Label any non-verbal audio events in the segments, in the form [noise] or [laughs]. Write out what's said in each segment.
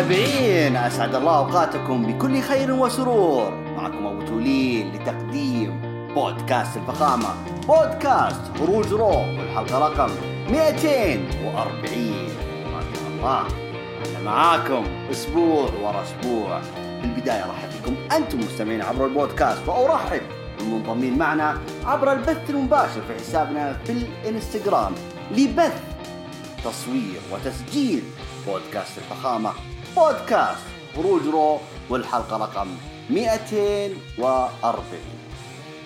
المتابعين أسعد الله أوقاتكم بكل خير وسرور. معكم أبو توليل لتقديم بودكاست الفخامة. بودكاست خروج رو والحلقة رقم 240 ما شاء الله. أنا معاكم أسبوع ورا أسبوع. في البداية أرحب بكم أنتم مستمعين عبر البودكاست وأرحب بالمنضمين معنا عبر البث المباشر في حسابنا في الإنستغرام لبث تصوير وتسجيل بودكاست الفخامة. بودكاست. هروج Raw والحلقة رقم 240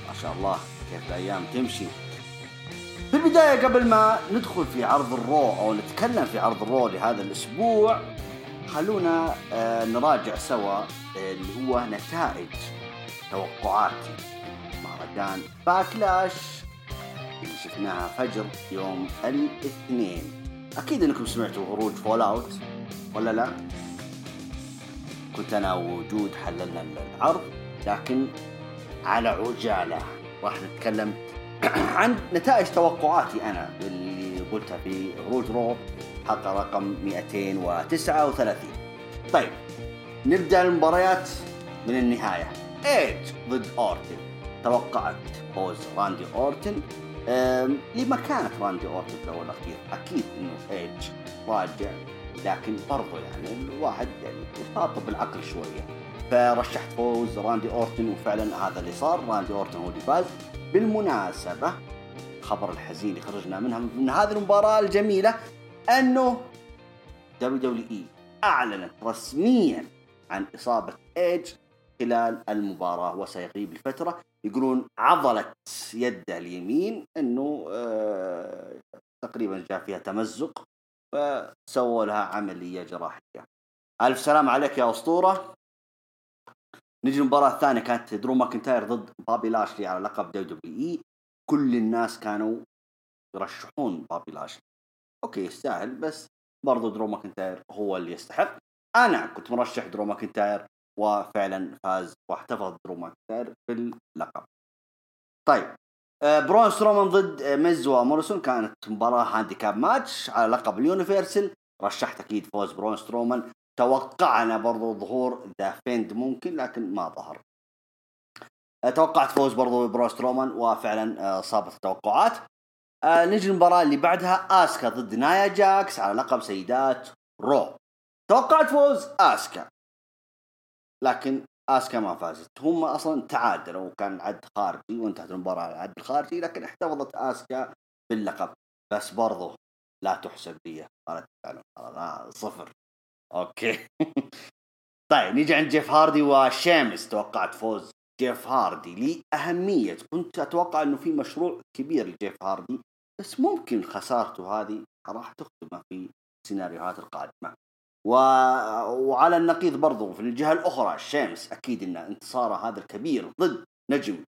ما شاء الله كيف الأيام تمشي. في البداية قبل ما ندخل في عرض ال Raw أو نتكلم في عرض ال Raw لهذا الأسبوع خلونا آه، نراجع سوا آه، اللي هو نتائج توقعاتي. مهرجان Backlash اللي شفناها فجر يوم الاثنين. أكيد إنكم سمعتوا هروج Fallout ولا لا؟ كنت أنا وجود حللنا العرض لكن على عجالة. راح نتكلم [clears throat] عن نتائج توقعاتي أنا اللي قلتها في هروج Raw حلقه رقم 239 طيب نبدأ المباريات من النهاية. إيج ضد أورتن. توقعت فوز راندي أورتن. لمكانة راندي أورتن في الأول والأخير. أكيد إنه إيج راجع. لكن برضو يعني الواحد يعني يخاطب بالعقل شوية. فرشحت فوز راندي أورتن وفعلا هذا اللي صار. راندي أورتن هو اللي فاز. بالمناسبة خبر الحزين اللي خرجنا منها من هذه المباراة الجميلة أنه WWE أعلنت رسميا عن إصابة ايج خلال المباراة وسيغيب لفتره يقولون عضله يده اليمين أنه آه تقريبا جاء فيها تمزق. فسووا لها عملية جراحية. ألف سلام عليك يا أسطورة. نجي المباراه الثانية كانت درو ماكنتاير ضد بابي لاشلي على لقب WWE كل الناس كانوا يرشحون بابي لاشلي. okay يستاهل بس برضو درو ماكنتاير هو اللي يستحق. أنا كنت مرشح درو ماكنتاير وفعلا فاز واحتفظ درو ماكنتاير باللقب. طيب برون سترومان ضد آه، ميز وموريسون. كانت مباراة handicap match على لقب ال Universal. رشحت أكيد فوز برون سترومان. توقعنا برضو ظهور The Fiend ممكن لكن ما ظهر. آه، توقعت فوز برضو برون سترومان وفعلا آه، صابت التوقعات. آه، نجي المباراة اللي بعدها آسكا ضد نايا جاكس على لقب سيدات Raw. توقعت فوز آسكا. لكن أسكا ما فازت. هم أصلا تعادلوا وكان عد خارجي وانتهت المباراة على العد الخارجي لكن احتفظت أسكا باللقب. بس برضو لا تحسب لي قالت آه، صفر. okay. [laughs] طيب نيجي عند جيف هاردي وشيمس. توقعت فوز جيف هاردي لأهمية. كنت أتوقع أنه في مشروع كبير لجيف هاردي بس ممكن خسارته هذه راح تخدمه في السيناريوهات القادمة. و... وعلى النقيض برضو في الجهة الأخرى شيمس أكيد أن انتصاره هذا الكبير ضد نجم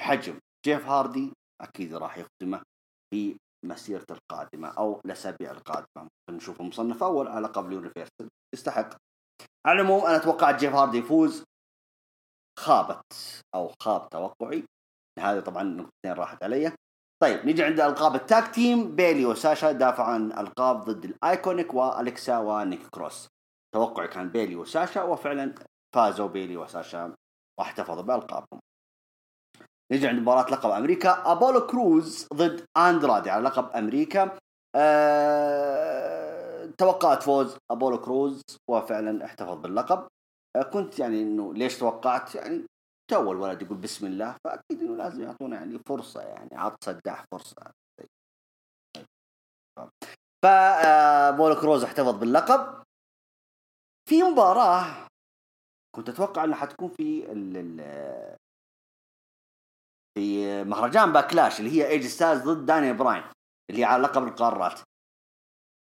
حجم جيف هاردي أكيد راح يخدمه في مسيرته القادمة أو الأسابيع القادمة. نشوفه مصنف أول على لقب Universal يستحق. على العموم أنا توقعت جيف هاردي يفوز. خابت أو خاب توقعي. هذا طبعا نقطتين راحت علي. طيب نيجي عند ألقاب ال tag team بيلي وساشا دافع عن ألقاب ضد الايكونيك والكسا ونيك كروس. توقعي كان بيلي وساشا وفعلا فازوا بيلي وساشا واحتفظوا بألقابهم. نيجي عند مباراة لقب أمريكا. أبولو كروز ضد أندرادي على لقب أمريكا. أه... توقعت فوز أبولو كروز وفعلا احتفظ باللقب. أه كنت يعني إنه ليش توقعت؟ يعني تو الولد يقول بسم الله فأكيد إنه لازم يعطونا يعني فرصة يعني عط سداح فرصة. فبولو كروز احتفظ باللقب. في مباراة كنت أتوقع إنها حتكون في ال في مهرجان Backlash اللي هي إيج ستايلز ضد داني براين اللي على لقب القارات.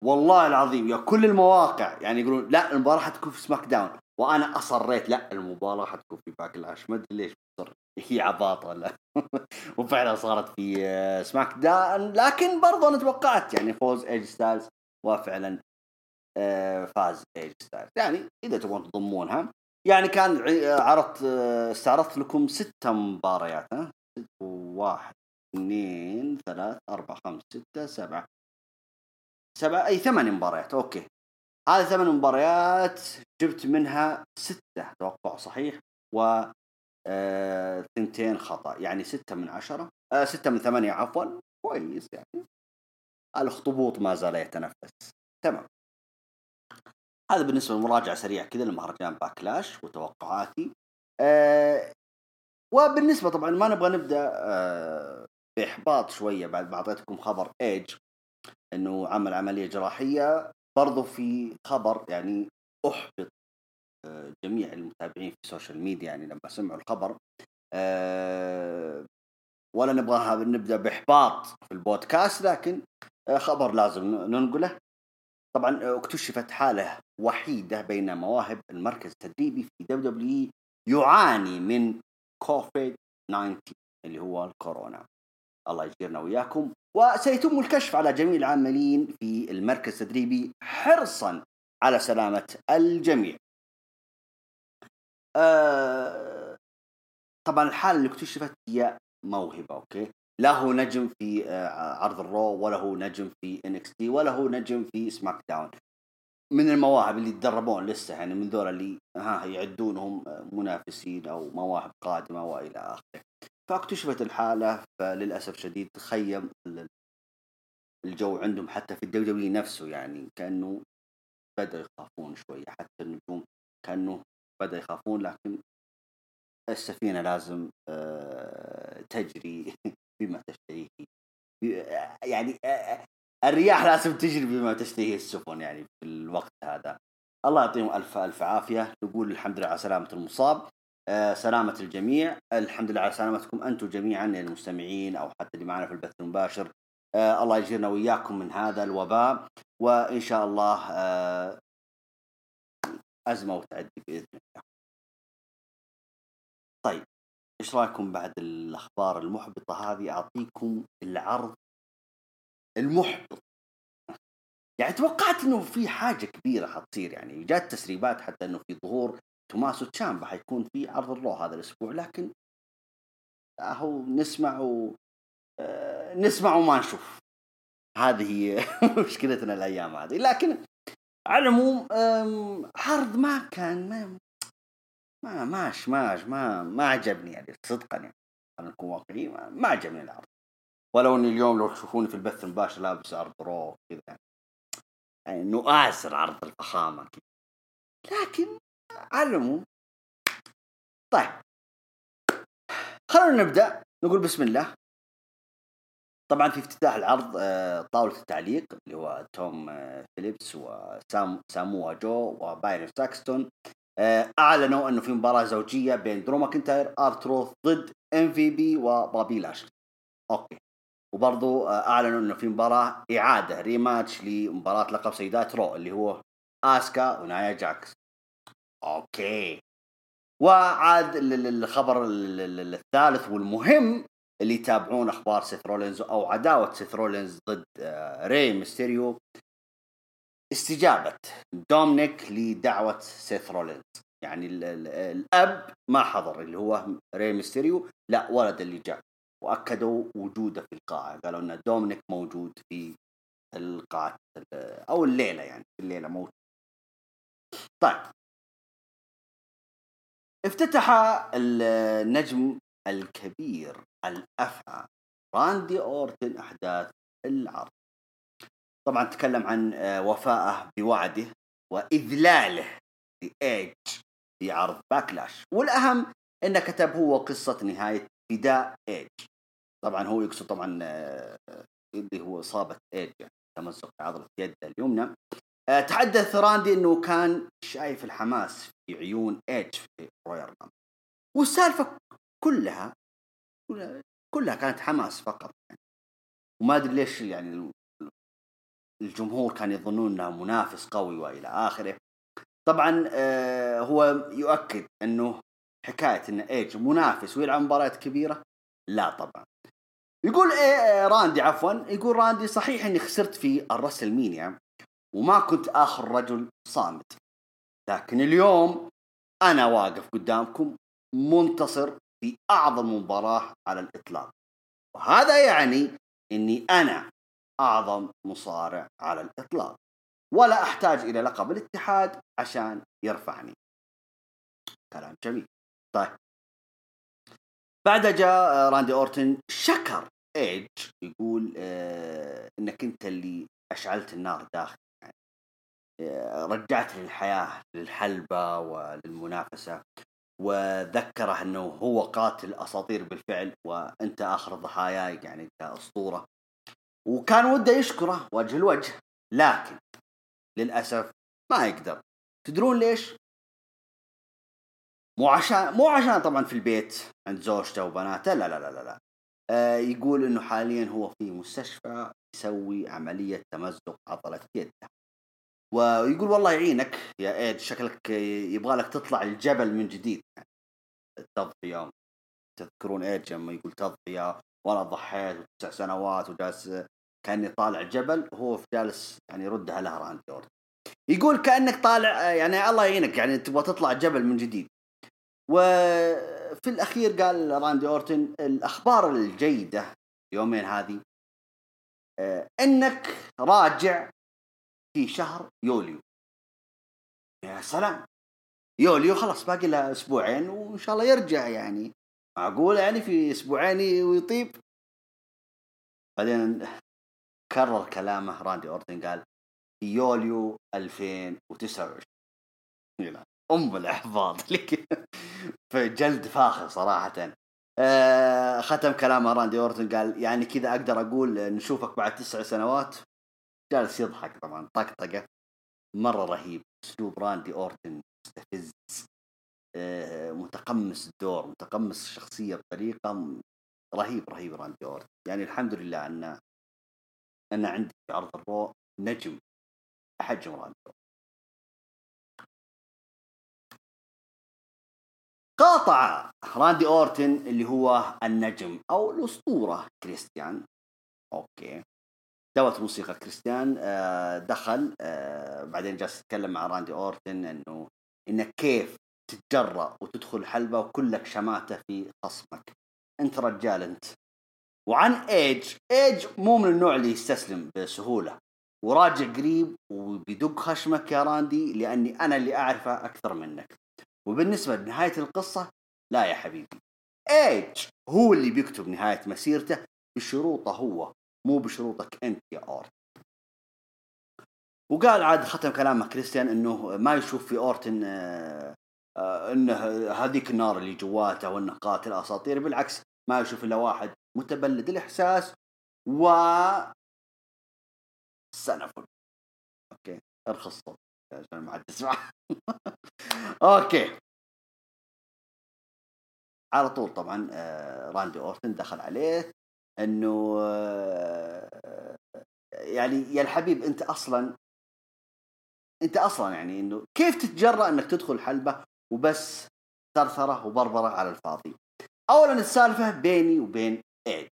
والله العظيم يا كل المواقع يعني يقولون لا المباراة حتكون في SmackDown. وأنا أصريت لا المباراة حتكون في Backlash. ما أدري ليش بصر [laughs] هي عباطة ولا [laughs] وفعلا صارت في آه، SmackDown لكن برضو أنا توقعت يعني فوز إيج ستايلز وفعلا آه، فاز إيج ستايلز. يعني إذا تبغون تضمونها. يعني كان ع- عرضت آه، استعرضت لكم ست مباريات ها؟ واحد اثنين ثلاث أربع خمس ستة سبعة. سبعة أي ثمان مباريات. أوكي. هذه ثمان مباريات جبت منها ستة توقع صحيح و آه، ثنتين خطأ يعني ستة من عشرة آه ستة من ثمانية عفوا كويس يعني. الاخطبوط ما زال يتنفس. تمام. هذا بالنسبة لمراجعة سريعة كذا لمهرجان Backlash وتوقعاتي. آه وبالنسبة طبعا ما نبغى نبدأ آه بإحباط شوية بعد ما أعطيتكم خبر إيج إنه عمل عملية جراحية برضو في خبر يعني أحبط آه جميع المتابعين في ال social media يعني لما سمعوا الخبر آه ولا نبغاها نبدأ بإحباط في البودكاست لكن آه خبر لازم ننقله. طبعا اكتشفت حالة وحيدة بين مواهب المركز التدريبي في WWE يعاني من كوفيد 19 اللي هو الكورونا. الله يجيرنا وياكم. وسيتم الكشف على جميع العاملين في المركز التدريبي حرصا على سلامة الجميع. آه طبعا الحالة اللي اكتشفت هي موهبة أوكي؟ لا هو نجم في آه، عرض ال Raw ولا هو نجم في NXT ولا هو نجم في SmackDown. من المواهب اللي يتدربون لسه يعني من ذول اللي ها يعدونهم منافسين أو مواهب قادمة وإلى آخره. فاكتشفت الحالة فللأسف الشديد تخيم الجو عندهم حتى في الدوري نفسه يعني كأنه بدا يخافون شوية حتى النجوم كأنه بدا يخافون لكن السفينة لازم آه، تجري [laughs] بما تشتهيه. يعني الرياح لازم تجري بما تشتهيه السفن يعني في الوقت هذا. الله يعطيهم ألف ألف عافية. نقول الحمد لله على سلامة المصاب. آه سلامة الجميع. الحمد لله على سلامتكم أنتم جميعا المستمعين أو حتى اللي معنا في البث المباشر. آه الله يجيرنا وإياكم من هذا الوباء وإن شاء الله آه أزمة وتعدي بإذن الله. طيب إيش رأيكم بعد الأخبار المحبطة هذه؟ أعطيكم العرض المحبط. يعني توقعت إنه في حاجة كبيرة حتصير يعني جات تسريبات حتى إنه في ظهور توماسو تشامبا حيكون في عرض الرو هذا الأسبوع لكن اهو نسمع و... آه، نسمع وما نشوف. هذه [laughs] مشكلتنا الأيام هذه. لكن على العموم عرض ما كان ما ما ماش ماش ما ما عجبني يعني صدقا يعني خلينا نكون واقعيين ما, ما عجبني العرض. ولو إني اليوم لو تشوفوني في البث المباشر لابس عرض رو كذا يعني إنه آسر عرض الفخامة كذا لكن على العموم طيب. خلونا نبدأ. نقول بسم الله. طبعا في افتتاح العرض آه، طاولة التعليق اللي هو توم آه، فيليبس وسام ساموا جو وبايرن ساكستون. آه، أعلنوا أنه في مباراة زوجية بين درو ماكنتاير ارتروث ضد MVP وبابي لاشلي. أوكي. وبرضو أعلنوا أنه في مباراة إعادة rematch لمباراة لقب سيدات Raw اللي هو آسكا ونايا جاكس. أوكي. وعاد الخبر الثالث والمهم اللي يتابعون أخبار سيث رولينز أو عداوة سيث رولينز ضد آه، ري ميستيريو. استجابة دومينيك لدعوة سيث رولينز. يعني ال ال الأب ما حضر اللي هو ري ميستيريو لا ولد اللي جاء. وأكدوا وجوده في القاعة. قالوا أن دومينيك موجود في القاعة أو الليلة يعني في الليلة موجود. طيب. افتتح النجم الكبير الأفعى راندي أورتن أحداث العرض. طبعا تكلم عن آه، وفائه بوعده وإذلاله لايج في عرض Backlash. والأهم انه كتب هو قصة نهاية فداء ايج طبعا هو يقصد طبعا آه، اللي هو إصابة ايج يعني تمزق في عضلة يده اليمنى. آه، تحدث راندي إنه كان شايف الحماس عيون ايج في Royal والسالفة كلها كلها كانت حماس فقط يعني. وما أدري ليش يعني الجمهور كان يظنون إنه منافس قوي وإلى آخره. طبعا آه، هو يؤكد إنه حكاية إن ايج منافس ويلعب مباريات كبيرة؟ لا طبعا. يقول إيه راندي عفوا يقول راندي صحيح إني خسرت في ال WrestleMania وما كنت آخر رجل صامد. لكن اليوم أنا واقف قدامكم منتصر في أعظم مباراة على الإطلاق. وهذا يعني إني أنا أعظم مصارع على الإطلاق. ولا أحتاج إلى لقب الاتحاد عشان يرفعني. كلام جميل. طيب. بعدها جاء راندي أورتن شكر ايج يقول آه إنك أنت اللي أشعلت النار داخل. رجعت للحياة للحلبة وللمنافسة وذكره إنه هو قاتل أساطير بالفعل وأنت آخر ضحاياي يعني كاسطوره وكان وده يشكره وجه الوجه لكن للأسف ما يقدر تدرون ليش؟ مو عشان مو عشان طبعا في البيت عند زوجته وبناته لا لا لا لا, لا. آه يقول إنه حاليا هو في مستشفى يسوي عملية تمزق عضلة يده ويقول والله يعينك يا إيد شكلك يبغى لك تطلع الجبل من جديد. التضحيه تذكرون إيد لما يقول تضحية وأنا ضحيت تسع سنوات وجالس كأني طالع جبل وهو جالس يعني يردها لها اورتن يقول كأنك طالع يعني الله يعينك يعني تبغى تطلع جبل من جديد. وفي الأخير قال راندي أورتن الأخبار الجيدة يومين هذه إنك راجع في شهر يوليو. يا سلام. يوليو خلاص باقي له أسبوعين وإن شاء الله يرجع يعني. معقول يعني في أسبوعين ويطيب بعدين كرر كلامه راندي اورتن قال في يوليو 2029 أم الاحفاظ [laughs] لك فجلد فاخر صراحة. آه ختم كلامه راندي اورتن قال يعني كذا أقدر أقول نشوفك بعد تسع سنوات. جالس يضحك طبعا طقطقة مرة رهيب. أسلوب راندي أورتن مستفز آه متقمص الدور متقمص الشخصية بطريقة رهيب رهيب راندي أورتن. يعني الحمد لله أن أن عندي في عرض ال Raw نجم حجم راندي أورتن. قاطع راندي أورتن اللي هو النجم أو الأسطورة كريستيان. أوكي. دقت موسيقى كريستيان آه، دخل آه، بعدين جالس يتكلم مع راندي أورتن إنه انك كيف تتجرأ وتدخل حلبة وكلك شماتة في خصمك. أنت رجال أنت. وعن إيدج إيدج مو من النوع اللي يستسلم بسهولة. وراجع قريب وبيدق خشمك يا راندي لأني أنا اللي أعرفه أكثر منك. وبالنسبة لنهاية القصة لا يا حبيبي. إيج هو اللي بيكتب نهاية مسيرته بشروطه هو. مو بشروطك أنت يا اورتن وقال عاد ختم كلامه كريستيان إنه ما يشوف في اورتن آه، آه، إنه هذيك النار اللي جواته وانه قاتل اساطير بالعكس ما يشوف إلا واحد متبلد الإحساس و سنفل أوكي ارخص عشان ما حد يسمع. [laughs] أوكي. على طول طبعا آه، راندي أورتن دخل عليه. إنه يعني يا الحبيب أنت أصلا أنت أصلا يعني إنه كيف تتجرأ إنك تدخل حلبة وبس ثرثرة وبربرة على الفاضي؟ اولا السالفة بيني وبين إيج.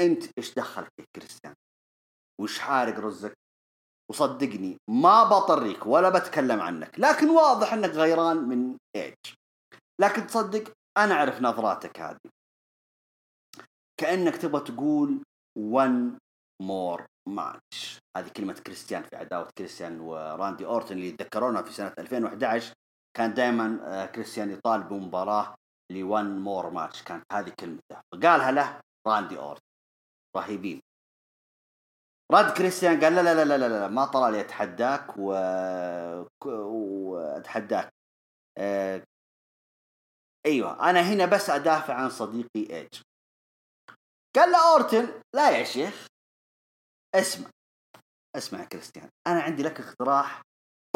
أنت إيش دخلك يا كريستيان؟ وش حارق رزك وصدقني ما بطريك ولا بتكلم عنك لكن واضح إنك غيران من إيج. لكن تصدق أنا أعرف نظراتك هذه. كأنك تبغى تقول one more match. هذه كلمة كريستيان في عداوة كريستيان وراندي أورتن اللي يتذكرونها في سنة 2011 كان دائما آه، كريستيان يطالب بمباراة ل one more match كانت هذه كلمته. فقالها له راندي أورتن. رهيبين. رد كريستيان قال لا لا لا لا لا, لا ما طلع لي أتحداك و... وأتحداك. أه... أيوه أنا هنا بس أدافع عن صديقي ايج قال له أورتن لا يا شيخ اسمع اسمع يا كريستيان أنا عندي لك اقتراح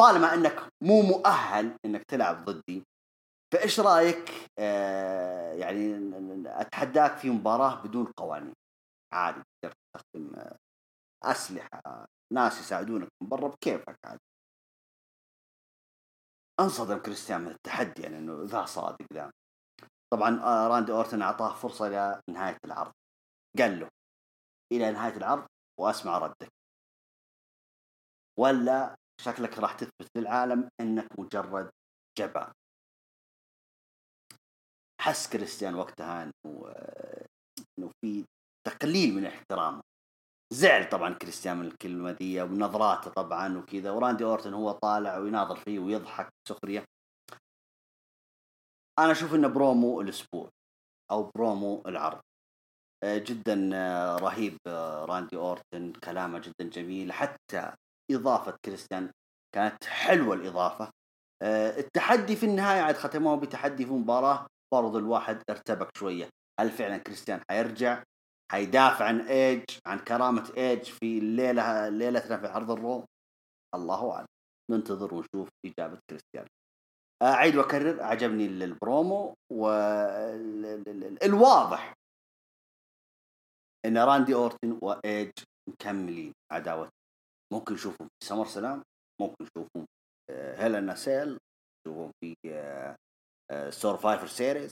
طالما إنك مو مؤهل إنك تلعب ضدي فإيش رأيك؟ آه يعني أتحداك في مباراة بدون قوانين. عادي تقدر تستخدم آه، أسلحة ناس يساعدونك من برا بكيفك عادي. انصدم كريستيان من التحدي يعني إنه ذا صادق ذا. طبعا آه، راندي أورتن أعطاه فرصة إلى نهايه العرض. قال له إلى نهاية العرض وأسمع ردك. ولا شكلك راح تثبت للعالم إنك مجرد جبان حس كريستيان وقتها إنه إنه في تقليل من احترامه. زعل طبعا كريستيان من الكلمة دي ونظراته طبعا وكذا وراندي أورتن هو طالع ويناظر فيه ويضحك سخريه أنا أشوف إنه برومو الأسبوع أو برومو العرض. جدا آه، رهيب آه، راندي أورتن كلامه جدا جميل. حتى إضافة كريستيان كانت حلوة الإضافة. التحدي في النهاية عاد ختموه بتحدي في مباراة برضو الواحد ارتبك شوية. هل فعلا كريستيان حيرجع؟ حيدافع عن إيج عن كرامة إيج في الليلة ليلتنا في عرض ال Raw الله أعلم. ننتظر ونشوف إجابة كريستيان. أعيد وأكرر عجبني البرومو والواضح إن راندي أورتن وايج مكملين عداوه ممكن نشوفهم في SummerSlam ممكن نشوفهم Hell in a Cell نشوفهم في Survivor Series.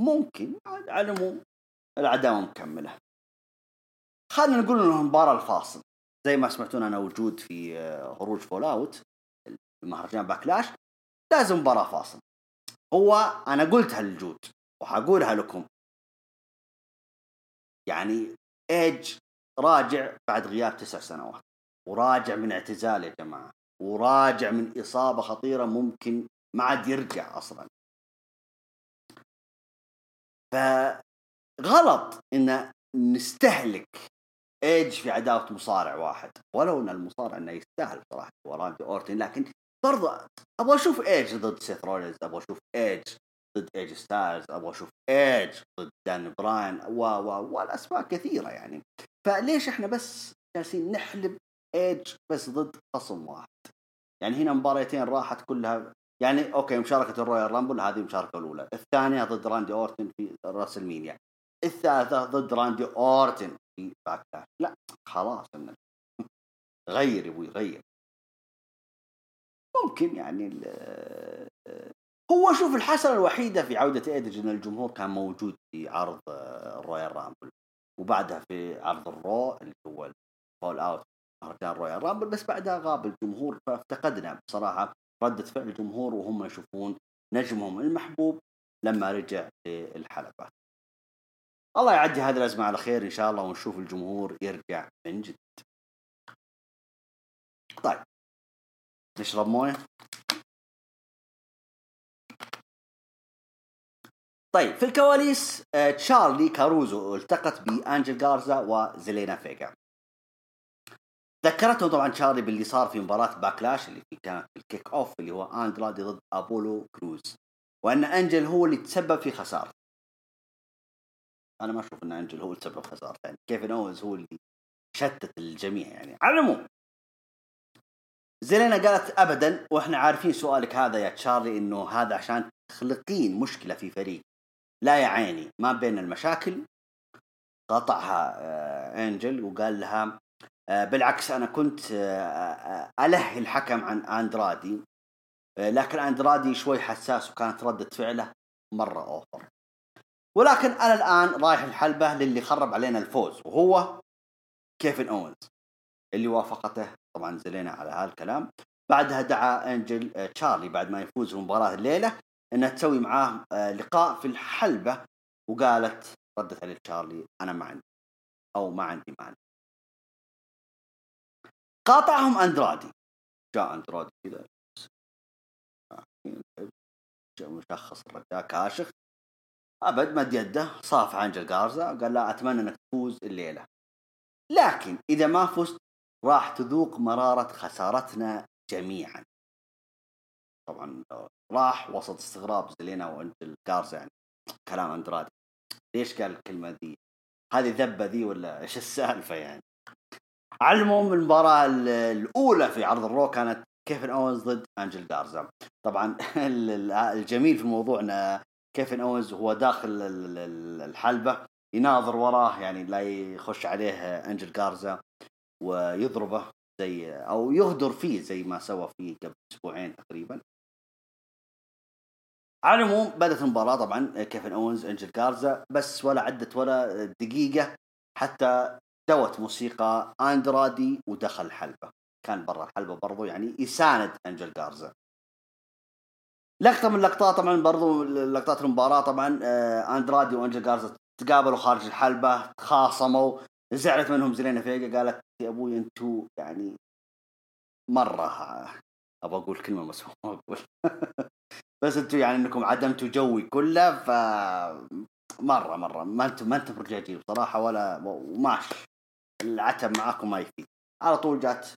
ممكن على العموم العداوة مكملة. خلينا نقول إنه المباراة الفاصل. زي ما سمعتون أنا وجود في خروج fallout مهرجان Backlash لازم مباراة فاصل. هو أنا قلتها للجود وحقولها لكم. يعني ايج راجع بعد غياب تسع سنوات. وراجع من اعتزال يا جماعة. وراجع من إصابة خطيرة ممكن ما عاد يرجع أصلا. فغلط إن نستهلك ايج في عداوة مصارع واحد. ولو إن المصارع إنه يستاهل صراحة. وراندي اورتن لكن برضو أبغى أشوف ايج ضد سيث رولينز. أبغى أشوف ايج ضد إي جي ستايلز أبغى أشوف إيج ضد دانيال براين و و والأسماء كثيرة يعني. فليش إحنا بس جالسين نحلب إيج بس ضد خصم واحد؟ يعني هنا مباريتين راحت كلها. يعني أوكي مشاركة ال Royal Rumble هذه المشاركه الأولى. الثانية ضد راندي أورتن في WrestleMania الثالثة ضد راندي أورتن في Backlash لا خلاص غير يبغى يغير ممكن يعني هو شوف الحسنة الوحيدة في عودة ايدج إن الجمهور كان موجود في عرض ال Royal Rumble وبعدها في عرض ال Raw اللي هو ال fallout مهرجان ال Royal Rumble بس بعدها غاب الجمهور فافتقدنا بصراحة ردة فعل الجمهور وهم يشوفون نجمهم المحبوب لما رجع للحلبة. الله يعدي هذه الأزمة على خير إن شاء الله ونشوف الجمهور يرجع من جديد. طيب نشرب موية؟ طيب في الكواليس آه، تشارلي كاروزو التقت بأنجل جارزا وزلينا فيجا. ذكرتهم طبعا تشارلي باللي صار في مباراة Backlash اللي في كانت ال kickoff اللي هو اندرادي ضد أبولو كروز وأن أنجل هو اللي تسبب في خسارته أنا ما أشوف أن أنجل هو اللي تسبب خسارته يعني. كيفن اوينز هو اللي شتت الجميع يعني. على العموم زيلينا قالت ابدا وإحنا عارفين سؤالك هذا يا تشارلي إنه هذا عشان تخلقين مشكلة في فريق. لا يا عيني ما بين المشاكل. قطعها آه، انجل وقال لها آه، بالعكس أنا كنت آه، ألهي الحكم عن اندرادي لكن اندرادي شوي حساس وكانت ردة فعله مرة over. ولكن أنا الآن رايح الحلبة للي خرب علينا الفوز وهو كيفن اونز اللي وافقته. طبعا زلينا على هالكلام. بعدها دعا انجل آه، تشارلي بعد ما يفوز في مباراه الليلة انها تسوي معاه آه، لقاء في الحلبة وقالت ردت عليه تشارلي أنا ما عندي أو ما عندي مانع. قاطعهم اندرادي جاء اندرادي كذا. مشخص الرجال كاشخ. أبد مد يده صافح انجل جارزا قال لا أتمنى إنك تفوز الليلة. لكن إذا ما فزت راح تذوق مرارة خسارتنا جميعا. طبعا راح وسط استغراب زلينا وأنجل جارزا يعني كلام اندرادي ليش قال الكلمة ذي؟ هذه ذبة ذي ولا إيش السالفة يعني؟ على المهم المباراة الأولى في عرض ال Raw كانت كيفن أوينز ضد أنجل جارزا. طبعا الجميل في الموضوع أن كيفن أوينز هو داخل الحلبة يناظر وراه يعني لا يخش عليه أنجل جارزا ويضربه زي أو يغدر فيه زي ما سوى فيه قبل أسبوعين تقريبا. على العموم بدأت المباراة طبعا كيفن اونز انجل جارزا بس ولا عدت ولا دقيقة حتى دوت موسيقى أندرادي ودخل الحلبة. كان برا الحلبة برضو يعني يساند انجل جارزا لقطة من اللقطات طبعا برضو لقطات المباراة طبعا آه، أندرادي وانجل جارزا تقابلوا خارج الحلبة تخاصموا زعلت منهم زلينا فيجا قالت يا أبوي أنتو يعني مرة أبغى أقول كلمة بس ما أقول. [laughs] بس أنتم يعني انكم عدمتوا جوي كله ف مرة مرة. ما أنتم ما أنتم رجاجيل بصراحه ولا وماش. العتب معاكم ما يفيد. على طول جات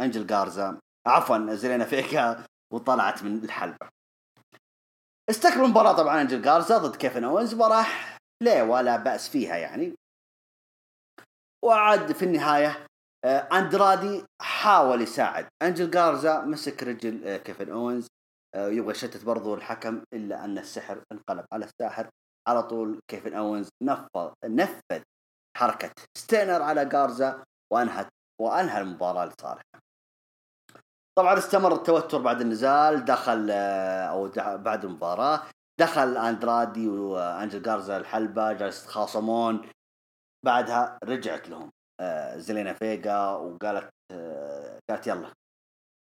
انجل جارزا عفوا زلينا فيكا. وطلعت من الحلبه استكمل المباراة طبعا انجل جارزا ضد كيفن اوينز مباراة لا ولا بأس فيها يعني. وعاد في النهاية آه، أندرادي حاول يساعد. انجل جارزا مسك رجل كيفن آه، يبغى يشتت برضو الحكم إلا أن السحر انقلب. على الساحر على طول كيفن اوينز نفذ نفذ حركة stunner على جارزا وانهت وأنهى المباراة لصالحه. طبعا استمر التوتر بعد النزال دخل أو بعد المباراة دخل أندرادي وأنجل جارزا الحلبة جالس يتخاصمون. بعدها رجعت لهم آه، زلينا فيجا وقالت آه، قالت يلا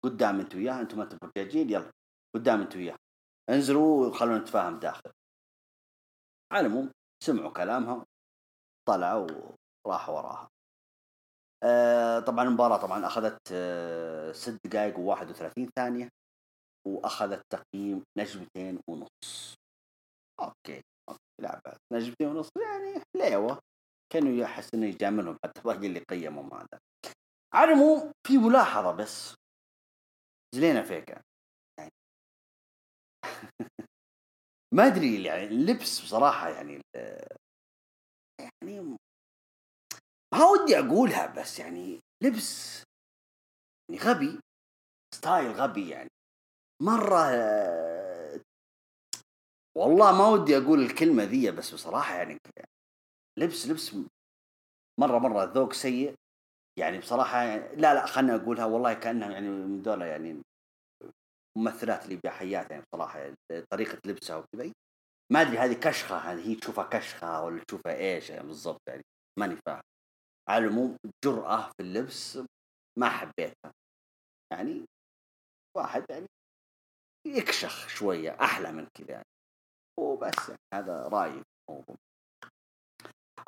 قدام أنت وياه أنتم ما أنتم محتاجين يلا. قدام انت وياه انزلوا وخلونا نتفاهم داخل. على سمعوا كلامها طلعوا وراحوا وراها. آه طبعا المباراة طبعا أخذت آه ست دقائق و31 ثانية وأخذت تقييم نجمتين ونص. okay okay لا بأس. نجمتين ونص يعني حليوة. كأنه يحس إنه يجاملهم حتى الراجل اللي قيمهم هذا. على في ملاحظة بس. زلينا فيكا. [laughs] ما أدري يعني اللبس بصراحة يعني يعني ما ودي أقولها بس يعني لبس يعني غبي ستايل غبي يعني. مرة والله ما ودي أقول الكلمة ذي بس بصراحة يعني لبس لبس مرة مرة ذوق سيء يعني بصراحة يعني لا لا خلنا أقولها والله كأنها يعني من دولة يعني ممثلات اللي بحيات يعني بصراحة يعني طريقة لبسها وكذا. ما أدري هذه كشخة هذه هي تشوفها كشخة ولا تشوفها إيش يعني بالضبط يعني ماني فاهم. على العموم جرأة في اللبس ما حبيتها. يعني واحد يعني يكشخ شوية أحلى من كذا يعني. وبس يعني هذا رأيي في الموضوع.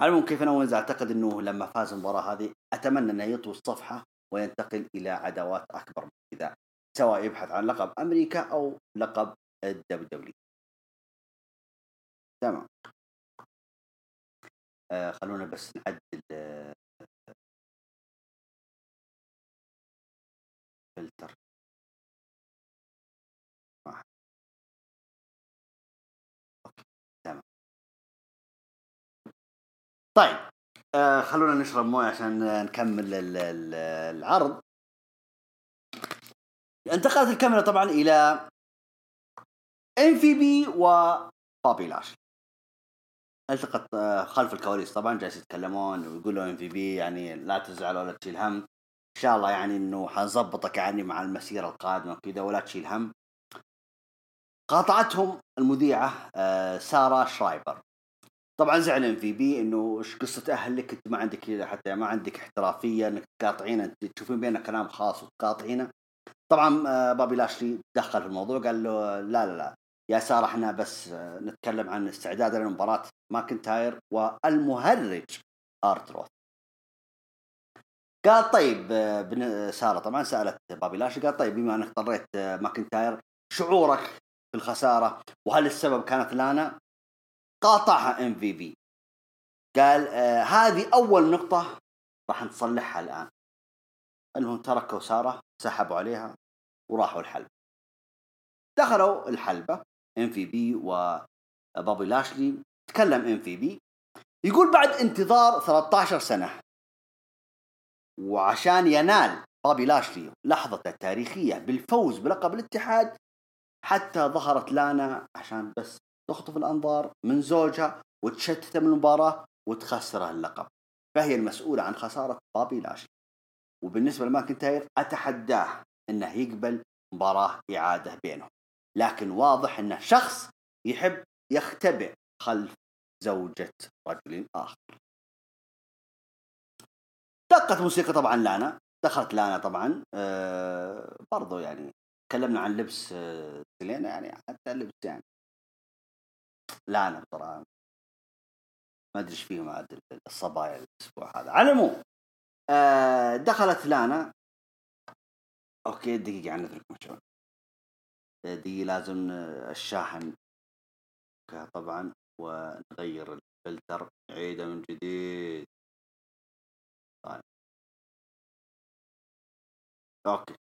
على العموم كيف أنا أعتقد إنه لما فاز المباراة هذه أتمنى إنه يطوي الصفحة وينتقل إلى عداوات أكبر من كذا. سواء يبحث عن لقب أمريكا أو لقب ال WW تمام. آه خلونا بس نعدل آه فلتر. تمام. طيب آه خلونا نشرب موية عشان نكمل العرض. انتقلت الكاميرا طبعا إلى MVP وبابي لاشلي لقطة آه، خلف الكواليس طبعا جالس يتكلمون ويقولوا MVP يعني لا تزعل ولا تشيل هم. إن شاء الله يعني إنه حنظبطك يعني مع المسيرة القادمة وكذا ولا تشيل هم. قاطعتهم المذيعة آه، سارة شرايبر. طبعا زعل MVP إنه إيش قصة أهلك؟ أنت ما عندك حتى ما عندك احترافية إنك تقاطعينه تشوفين بيننا كلام خاص وتقاطعينه. طبعا آه، بابي لاشلي دخل في الموضوع قال له لا لا لا يا سارة إحنا بس نتكلم عن استعدادنا لمباراه ماكنتاير والمهرج R-Truth قال طيب بن سارة طبعا سألت بابي لاشلي قال طيب بما أنك طريت ماكنتاير شعورك في الخسارة وهل السبب كانت لانا؟ قاطعها MVP قال آه هذه أول نقطة راح نصلحها الآن. انهم تركوا سارة. سحبوا عليها وراحوا الحلبة. دخلوا الحلبة إم في بي وبابي لاشلي تكلم MVP يقول بعد انتظار 13 سنة. وعشان ينال بابي لاشلي لحظته التاريخية بالفوز بلقب الاتحاد حتى ظهرت لانا عشان بس تخطف الأنظار من زوجها وتشتته من المباراة وتخسره اللقب فهي المسؤولة عن خسارة بابي لاشلي. وبالنسبة لماكنتاير أتحداه إنه يقبل مباراة إعادة بينهم. لكن واضح إنه شخص يحب يختبئ خلف زوجة رجل آخر. دقت موسيقى طبعا لانا. دخلت لانا طبعا. آه برضو يعني تكلمنا عن لبس آه سيلينا يعني حتى اللبس يعني. لانا بصراحة. ما أدري إيش فيهم عاد الصبايا الأسبوع هذا. على العموم آه دخلت لانا. okay دقيقة يعني نترككم شوي دقيقة لازم الشاحن. طبعا ونغير الفلتر. نعيده من جديد. طيب. okay.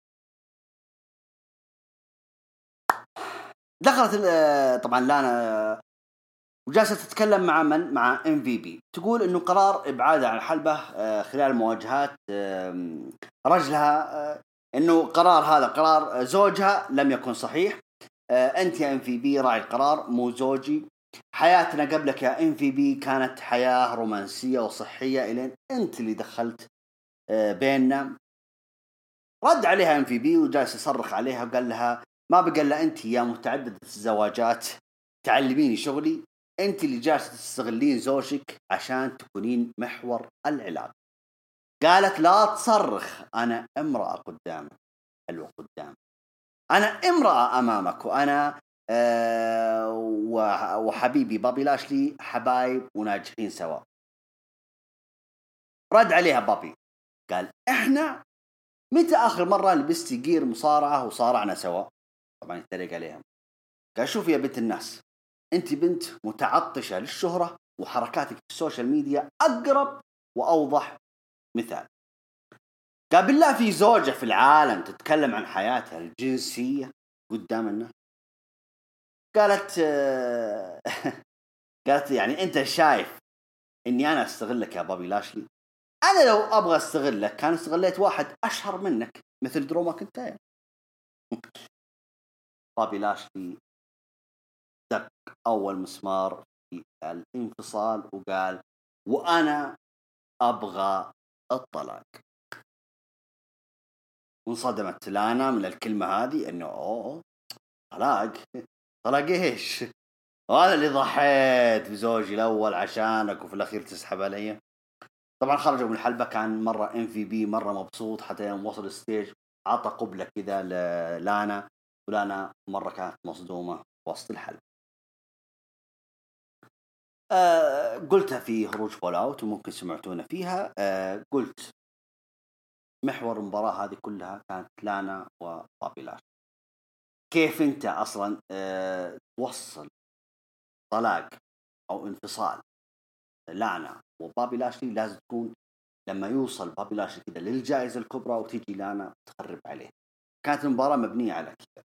دخلت طبعا لانا وجالسة تتكلم مع من؟ مع MVP، تقول إنه قرار ابعادها عن الحلبه آه، خلال مواجهات رجلها آه، إنه قرار هذا قرار زوجها لم يكن صحيح. آه، أنت يا MVP راعي القرار مو زوجي. حياتنا قبلك يا MVP كانت حياة رومانسية وصحية إلين أنت اللي دخلت بيننا. رد عليها ام في بي وجالس يصرخ عليها وقال لها ما بقى إلا أنت يا متعدده الزواجات تعلميني شغلي أنت اللي جالسه تستغلين زوجك عشان تكونين محور العلاقة. قالت لا تصرخ أنا امرأة قدامك. حلوة قدامك أنا امرأة أمامك وأنا أه وحبيبي بابي لاشلي حبايب وناجحين سوا. رد عليها بابي. قال إحنا متى آخر مرة لبستي gear مصارعة وصارعنا سوا؟ طبعا يتريق عليها قال شوفي يا بنت الناس أنت بنت متعطشة للشهرة وحركاتك في ال social media أقرب وأوضح مثال. قال بالله في زوجة في العالم تتكلم عن حياتها الجنسية قدام الناس؟ قالت [laughs] قالت يعني أنت شايف إني أنا استغلك يا بابي لاشلي؟ أنا لو أبغى استغلك كان استغليت واحد أشهر منك مثل درو ماكنتاير [laughs] بابي لاشلي أول مسمار في الانفصال وقال وأنا أبغى الطلاق. وانصدمت لانا من الكلمة هذه إنه أوه طلاق. طلاق إيش؟ وأنا اللي ضحيت بزوجي الأول عشانك وفي الأخير تسحب علي. طبعا خرجوا من الحلبة كان مرة ام في بي مرة مبسوط حتى يوم وصل ال stage عطى قبلة كذا للانا ولانا مرة كانت مصدومة وسط الحلبة. آه قلتها في هروج Fallout وممكن سمعتونا فيها. آه قلت محور المباراة هذه كلها كانت لانا وبابي لاش كيف أنت أصلا آه توصل طلاق أو انفصال لانا وبابي لاشلي لازم تكون لما يوصل بابي لاشلي كذا للجائزة الكبرى وتيجي لانا تخرب عليه. كانت المباراة مبنية على كذا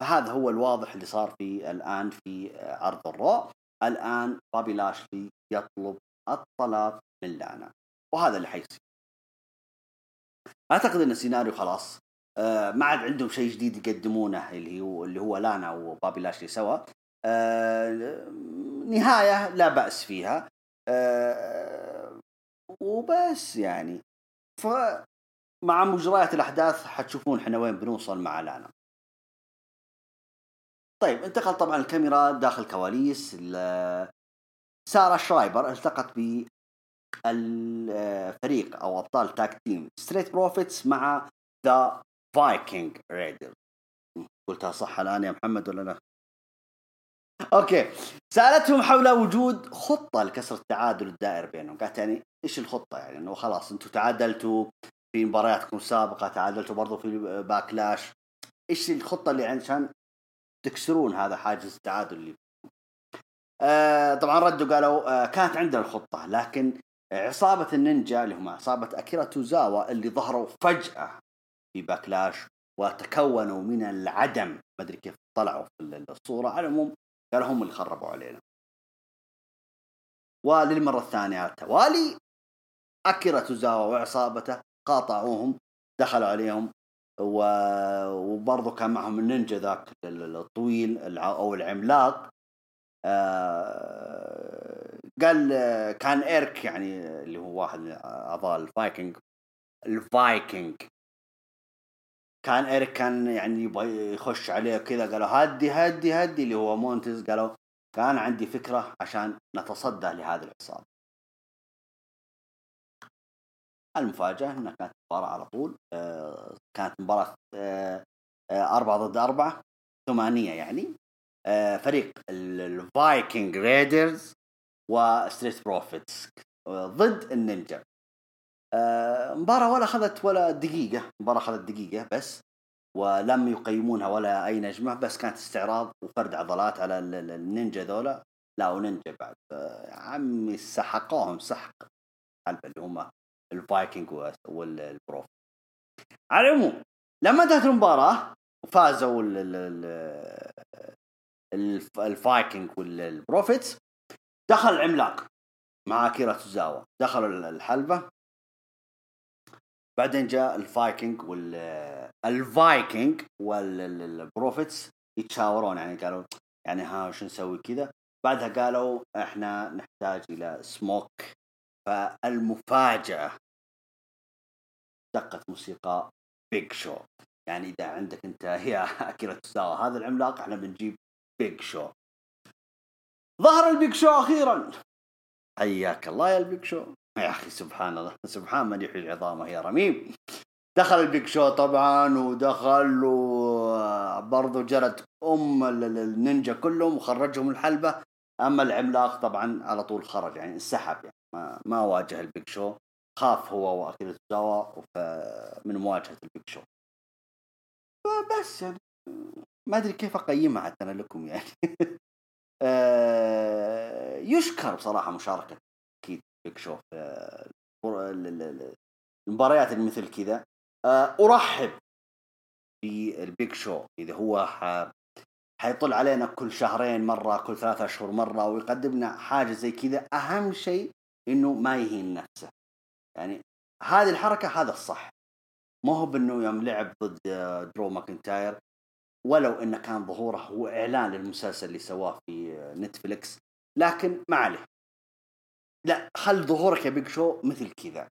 فهذا هو الواضح اللي صار في الآن في عرض الرو. الآن بابي لاشلي يطلب الطلاق من لانا وهذا اللي حيصير. أعتقد إن السيناريو خلاص آه ما عاد عندهم شيء جديد يقدمونه اللي هو اللي هو لانا وبابي لاشلي سوا. آه نهاية لا بأس فيها. آه وبس يعني. ف مع مجريات الأحداث حتشوفون إحنا وين بنوصل مع لانا. طيب انتقل طبعا الكاميرا داخل كواليس سارة شرايبر التقت ب الفريق أو أبطال tag team ستريت بروفيتس مع ذا فايكنج ريدر قلتها صح الآن يا محمد ولا لا؟ أوكي. سألتهم حول وجود خطة لكسر التعادل الدائر بينهم. قالت يعني إيش الخطة يعني؟ إنه خلاص أنتم تعادلتوا في مبارياتكم السابقه تعادلتوا برضو في باكلاش إيش الخطة اللي عشان تكسرون هذا حاجز التعادل اللي آه طبعا ردوا قالوا آه كانت عندنا الخطة لكن عصابة النينجا اللي هم عصابة أكيرا توزاوا اللي ظهروا فجأة في باكلاش وتكونوا من العدم ما أدري كيف طلعوا في الصورة على العموم قالوا هم اللي خربوا علينا وللمرة الثانية على التوالي أكيرا توزاوا وعصابته قاطعوهم دخلوا عليهم. وبرضه كان معهم النينجا ذاك الطويل أو العملاق. آه قال كان إيرك يعني اللي هو واحد من أعضاء الفايكنج. الفايكنج. كان إيرك كان يعني يبغى يخش عليه كذا قالوا هدي هدي هدي اللي هو مونتز. قالوا كان عندي فكرة عشان نتصدى لهذه العصابة. المفاجأة إنها كانت مباراة على طول آه، كانت مباراة آه، آه، أربعة ضد أربعة ثمانية يعني فريق الفايكنج ريدرز وستريت بروفيتس ضد النينجا. مباراة ولا أخذت ولا دقيقة مباراة أخذت دقيقة بس ولم يقيمونها ولا أي نجمة بس كانت استعراض وفرد عضلات على النينجا ذولا. لا ونينجا بعد. عمي سحقوهم سحق اللي هم الفايكنج والبروف. على العموم لما انتهت المباراة وفازوا الفايكنج والبروفيتس دخل العملاق مع كيرا توزاوا. دخلوا الحلبة. بعدين جاء الفايكنج وال الفايكنج والبروفيتس يتشاورون. يعني قالوا يعني ها وش نسوي كذا؟ بعدها قالوا إحنا نحتاج إلى سموك فالمفاجأة دقت موسيقى بيج شو يعني إذا عندك أنت يا [laughs] اكيرا توزاوا هذا العملاق إحنا بنجيب بيج شو ظهر البيج شو أخيرا. حياك الله يا البيج شو يا أخي سبحان الله. سبحان من يحيي العظام وهي رميم. دخل البيج شو طبعا ودخل وبرضه جرت أم النينجا كلهم وخرجهم الحلبة. أما العملاق طبعا على طول خرج يعني انسحب يعني. ما, واجه البيج شو. خاف هو واكيرا توزاوا من مواجهة البيج شو. فبس يعني ما أدري كيف أقيمها حتى أنا لكم يعني. [laughs] آه، يشكر بصراحة مشاركة أكيد بيج شو في المباريات مثل كذا. آه، أرحب بالبيج شو. إذا هو حيطل علينا كل شهرين مرة كل ثلاثة اشهر مرة ويقدم لنا حاجة زي كذا أهم شيء إنه ما يهين نفسه. يعني هذه الحركة هذا الصح. مو هو بإنه يوم لعب ضد درو ماكنتاير ولو إنه كان ظهوره هو إعلان للمسلسل اللي سواه في نتفلكس لكن ما عليه. لا خل ظهورك يا بيج شو مثل كذا.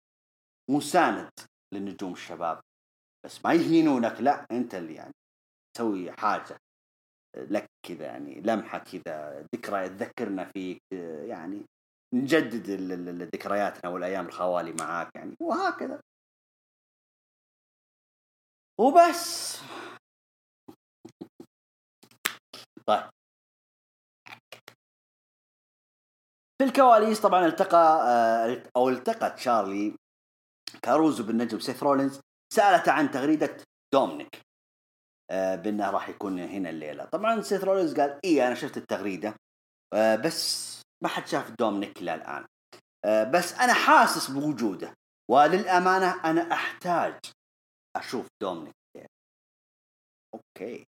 مساند للنجوم الشباب. بس ما يهينونك. لا أنت اللي يعني تسوي حاجة لك كذا يعني لمحة كذا ذكرى تذكرنا فيك يعني نجدد ذكرياتنا والأيام الخوالي معاك يعني. وهكذا. وبس. طيب. في الكواليس طبعا التقى آه، أو التقى تشارلي كاروزو بالنجم سيث رولينز سالته عن تغريدة دومينيك آه، بأنه راح يكون هنا الليلة. طبعا سيث رولينز قال اي أنا شفت التغريدة آه، بس ما حد شاف دومينيك إلى الآن. بس أنا حاسس بوجوده وللأمانة أنا أحتاج أشوف دومينيك. أوكي.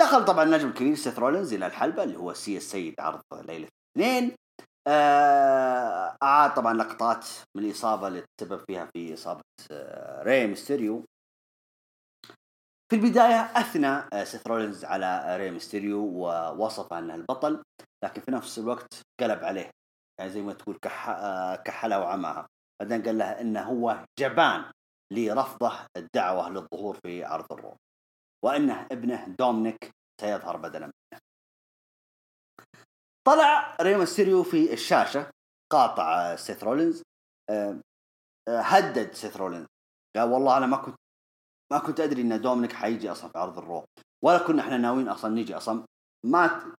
دخل طبعا النجم الكبير سيث رولينز إلى الحلبة اللي هو سي السيد عرض ليلة الاثنين. آه أعاد طبعا لقطات من الإصابة اللي تسبب فيها في إصابة آه ري في البداية أثنى آه سيث رولينز على ري ميستيريو ووصف أنه البطل لكن في نفس الوقت قلب عليه يعني زي ما تقول كح... آه كحلها وعماها بعدين قال لها إنه هو جبان لرفضه الدعوة للظهور في عرض ال Raw وأنه ابنه دومينيك سيظهر بدلا منه. طلع ريمستيريو في الشاشة قاطع سيث رولينز آه، آه، هدد سيث رولينز. قال والله أنا ما كنت ما كنت أدري أن دومينيك حيجي أصلا في عرض ال Raw ولا كنا إحنا ناويين أصلا نجي أصلا. ما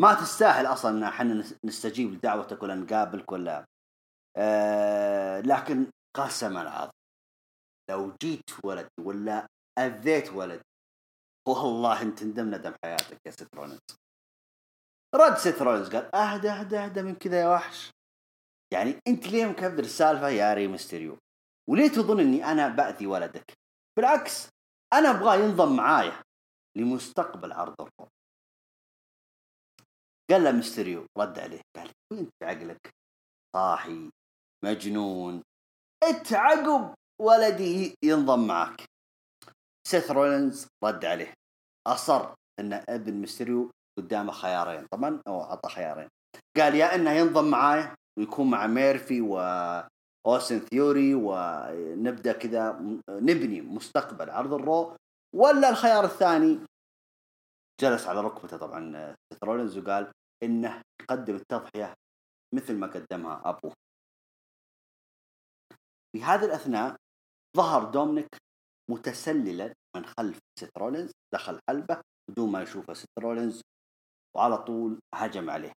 ما تستاهل أصلا أن إحنا نستجيب لدعوتك ولا نقابلك ولا آه لكن قسما عظما لو جيت ولد ولا أذيت ولد والله أنت تندم ندم حياتك يا سيث رولينز رد ست رولينز قال أهدى أهدى أهدى من كذا يا وحش. يعني أنت ليه مكبر السالفة يا ري ميستيريو وليه تظن إني أنا بأذي ولدك؟ بالعكس أنا أبغاه ينضم معايا لمستقبل عرض ال Raw قال له ميستيريو رد عليه قال وين عقلك صاحي مجنون. انت تبغى ولدي ينضم معك. سيث رولينز رد عليه. أصر أن ابن ميستريو قدامه خيارين. طبعا هو أعطى خيارين. قال يا إنه ينضم معاي ويكون مع ميرفي و اوستن ثيوري ونبدأ كذا نبني مستقبل عرض ال Raw. ولا الخيار الثاني؟ جلس على ركبته طبعا سيث رولينز وقال إنه يقدم التضحية مثل ما قدمها أبوه. في هذه الأثناء ظهر دومينيك متسللا من خلف سيث رولينز دخل حلبة بدون ما يشوفه سيث رولينز وعلى طول هجم عليه.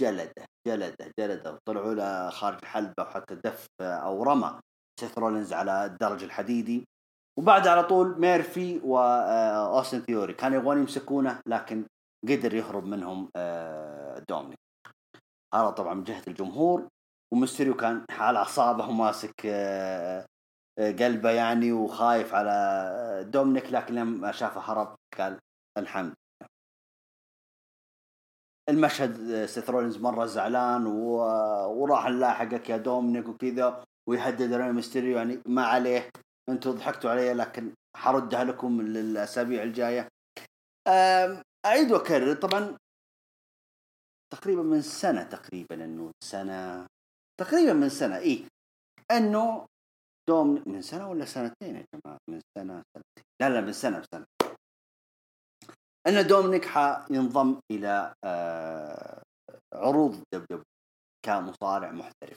جلده جلده جلده وطلعوا له خارج الحلبة وحتى دف أو رمى سيث رولينز على الدرج الحديدي. وبعد على طول ميرفي واوستن ثيوري كانوا يبغون يمسكونه لكن قدر يهرب منهم آه، دومينيك. هذا طبعا من جهة الجمهور. ومستريو كان حال أعصابه وماسك آه، آه، قلبه يعني وخايف على دومينيك لكن لما شافه هرب قال الحمد. المشهد سيث رولينز مرة زعلان وراح بلاحقك يا دومينيك وكذا ويهدد ري ميستيريو يعني ما عليه أنتم ضحكتوا علي لكن حردها لكم الاسابيع الجاية. أعيد وأكرر طبعا تقريبا من سنة تقريبا إنه سنة تقريبا من سنة اي إنه دوم من سنة ولا سنتين يا جماعة؟ من سنة سنتين. لا لا من سنة بسنة. أن دومينيك حينضم إلى آه، عروض دب كمصارع محترف.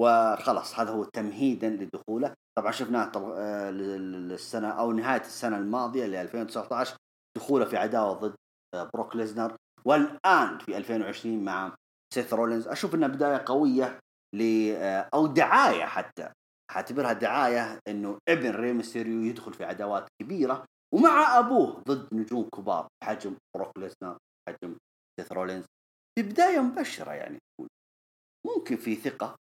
وخلاص هذا هو تمهيدا لدخوله. طبعا شفناه آه، السنة أو نهاية السنة الماضية ل 2019 دخوله في عداوة ضد آه، بروك ليزنر. والآن في 2020 مع سيث رولينز. أشوف إنها بداية قوية ل آه، أو دعاية حتى. حاعتبرها دعاية إنه ابن ري ميستيريو يدخل في عداوات كبيرة. ومع أبوه ضد نجوم كبار حجم بروك ليزنر حجم سيث رولينز. في بداية مبشرة يعني ممكن في ثقة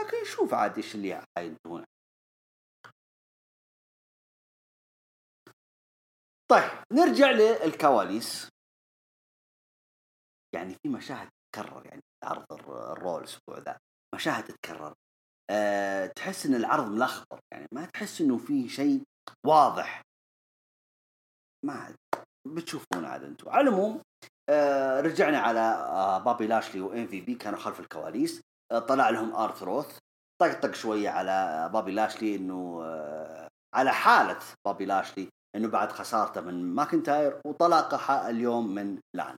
لكن نشوف عاد إيش اللي حينتهون. طيب نرجع للكواليس. يعني في مشاهد تتكرر يعني عرض ال Raw الأسبوع ذا. مشاهد تتكرر. أه تحس إن العرض ملخبط يعني ما تحس إنه في شيء واضح. ما بتشوفون عاد أنتم. على العموم أه رجعنا على آه بابي لاشلي وام في بي كانوا خلف الكواليس. أه طلع لهم ارثروث طقطق شوية على بابي لاشلي إنه على حالة بابي لاشلي إنه بعد خسارته من ماكنتاير وطلاقه اليوم من لانا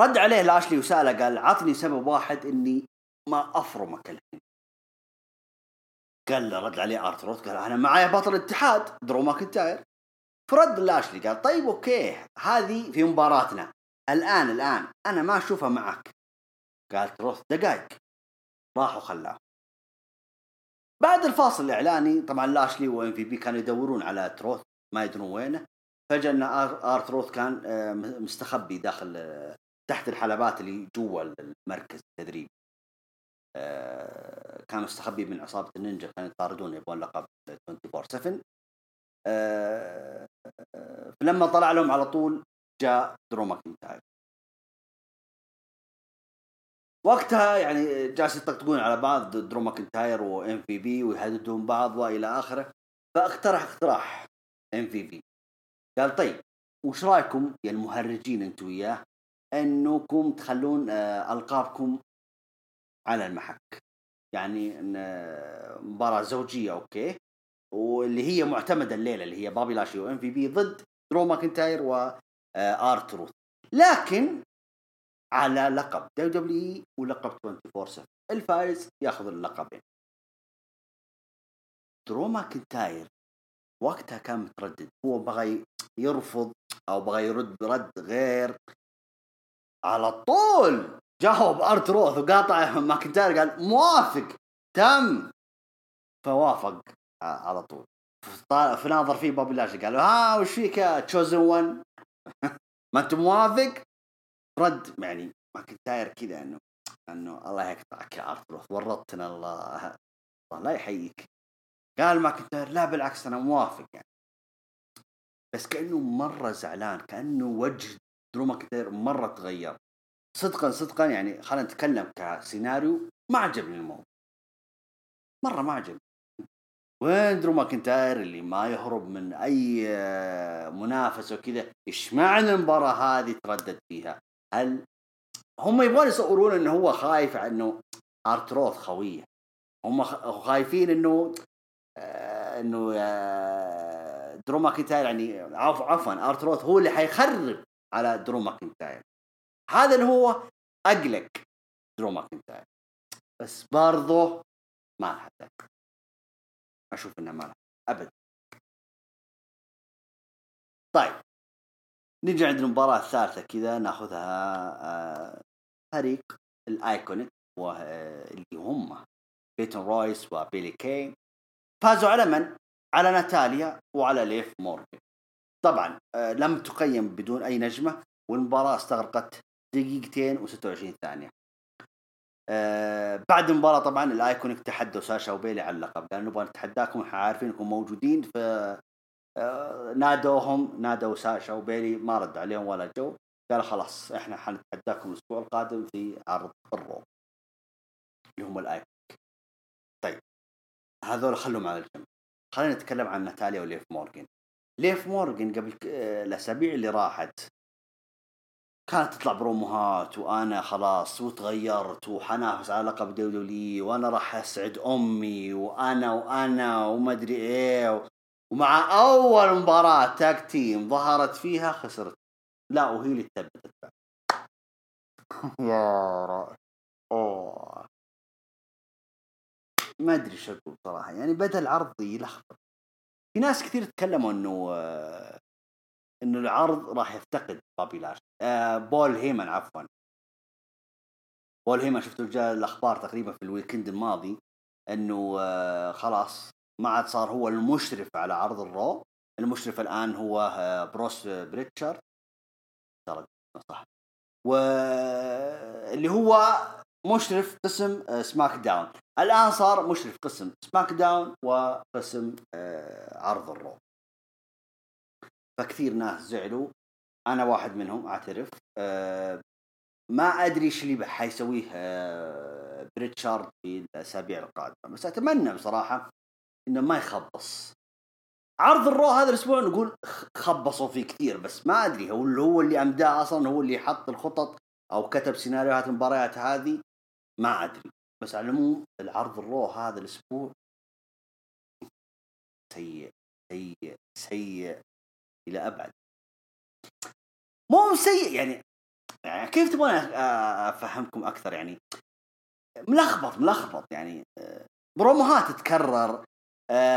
رد عليه لاشلي وسأله قال عطني سبب واحد إني ما أفرمك الحين. قال له رد عليه ارتروث قال أنا معايا بطل الاتحاد درو ماكنتاير. فرد لاشلي قال طيب okay هذه في مباراتنا. الآن الآن أنا ما أشوفها معك. قال تروث دقائق راح وخلاه بعد الفاصل الإعلاني طبعا لاشلي وام في بي كانوا يدورون على تروث ما يدرون وينه. فجأة أن ارتروث كان آه، مستخبي داخل آه، تحت الحلبات اللي جوا المركز التدريبي آه، كان مستخبي من عصابة النينجا كانوا يطاردون يبغون لقب 24 7 فلما طلع لهم على طول جاء درو ماكنتاير. وقتها يعني جالس يطقطقون على بعض درو ماكنتاير وام في بي ويهددون بعض وإلى آخره فاقترح اقتراح ام في بي قال طيب وش رأيكم يا المهرجين أنتم وياه أنكم تخلون آه، ألقابكم على المحك؟ يعني آه، مباراة زوجية okay؟ واللي هي معتمدة الليلة اللي هي بابي لاشلي وام في بي ضد درو ماكنتاير وارتروث آه، لكن على لقب WWE ولقب 24 7 الفائز ياخذ اللقبين. درو ماكنتاير وقتها كان متردد. هو بغى يرفض أو بغى يرد رد غير. على طول جاوب ارت روث وقاطع ماكنتاير قال موافق تم. فوافق. على طول. فناظر فيه بوبي لاشلي قالوا ها وش فيك يا Chosen One [laughs] ما انت موافق؟ رد يعني ماكنتاير كذا إنه إنه الله يقطعك يا ارثروث ورطتنا الله الله لا يحييك. قال ماكنتاير لا بالعكس أنا موافق يعني. بس كأنه مرة زعلان كأنه وجه درو ماكنتاير مرة تغير. صدقا صدقا يعني خلينا نتكلم كسيناريو ما عجبني الموضوع. مرة ما عجبني. وين درو ماكنتاير اللي ما يهرب من أي منافسة وكذا؟ إيش معنى المباراة هذه تردد فيها؟ هل هم يبغون يصورون إنه هو خايف إنه R-Truth خويه؟ هم خايفين إنه آه إنه آه درو ماكنتاير يعني عفوا عفوا R-Truth هو اللي حيخرب على درو ماكنتاير هذا اللي هو أقلق درو ماكنتاير بس برضه ما لها أشوف انه ما لها ابد طيب. نجي عند المباراة الثالثة كذا ناخذها آه فريق الأيكونيك واللي هم بيتون رويس وبيلي كي فازوا على من؟ على ناتاليا وعلى ليف مورجن طبعا آه، لم تقيم بدون أي نجمة والمباراة استغرقت دقيقتين و26 ثانية. آه بعد المباراة طبعا الايكونيك تحدوا ساشا وبيلي على اللقب قالوا نبغى نتحداكم إحنا عارفين إنكم موجودين ف آه نادوهم نادوا ساشا وبيلي ما رد عليهم ولا جو قال خلاص إحنا حنتحداكم الأسبوع القادم في عرض الرو اللي هم الايكونيك طيب هذول خلهم على الجنب. خلينا نتكلم عن ناتاليا وليف مورجن ليف مورجن قبل الأسابيع اللي راحت كانت تطلع بروموهات وأنا خلاص وتغيرت وحنافس على لقب دولي وأنا راح أسعد أمي وأنا وأنا وما أدري إيه ومع أول مباراة tag team ظهرت فيها خسرت. لا وهي اللي تثبتت. [laughs] يا رأي. أوه. ما أدري إيش أقول صراحة يعني بدا العرض يلخبط في ناس كثير تكلموا إنه آه، إنه العرض راح يفتقد بابي لاش آه بول هيمن عفوا. بول هيمن شفتوا جاء الأخبار تقريبا في ال weekend الماضي إنه آه خلاص ما عاد صار هو المشرف على عرض الرو. المشرف الآن هو آه بروس بريتشارد. صح. واللي هو مشرف قسم سماك آه، داون الآن صار مشرف قسم سماك داون وقسم آه، عرض الرو. فكثير ناس زعلوا. أنا واحد منهم أعترف. آه، ما أدري إيش اللي حيسويه بريتشارد في الأسابيع القادمة. بس أتمنى بصراحة إنه ما يخبص. عرض الرو هذا الأسبوع نقول خبصوا فيه كثير بس ما أدري. هو اللي هو اللي أمداه أصلا هو اللي حط الخطط أو كتب سيناريوهات المباريات هذه. ما أدري. بس على العموم العرض الرو هذا الأسبوع سيء سيء سيء. إلى أبعد. مو سيء يعني, كيف تبغون أفهمكم أكثر؟ يعني ملخبط ملخبط يعني بروموهات تتكرر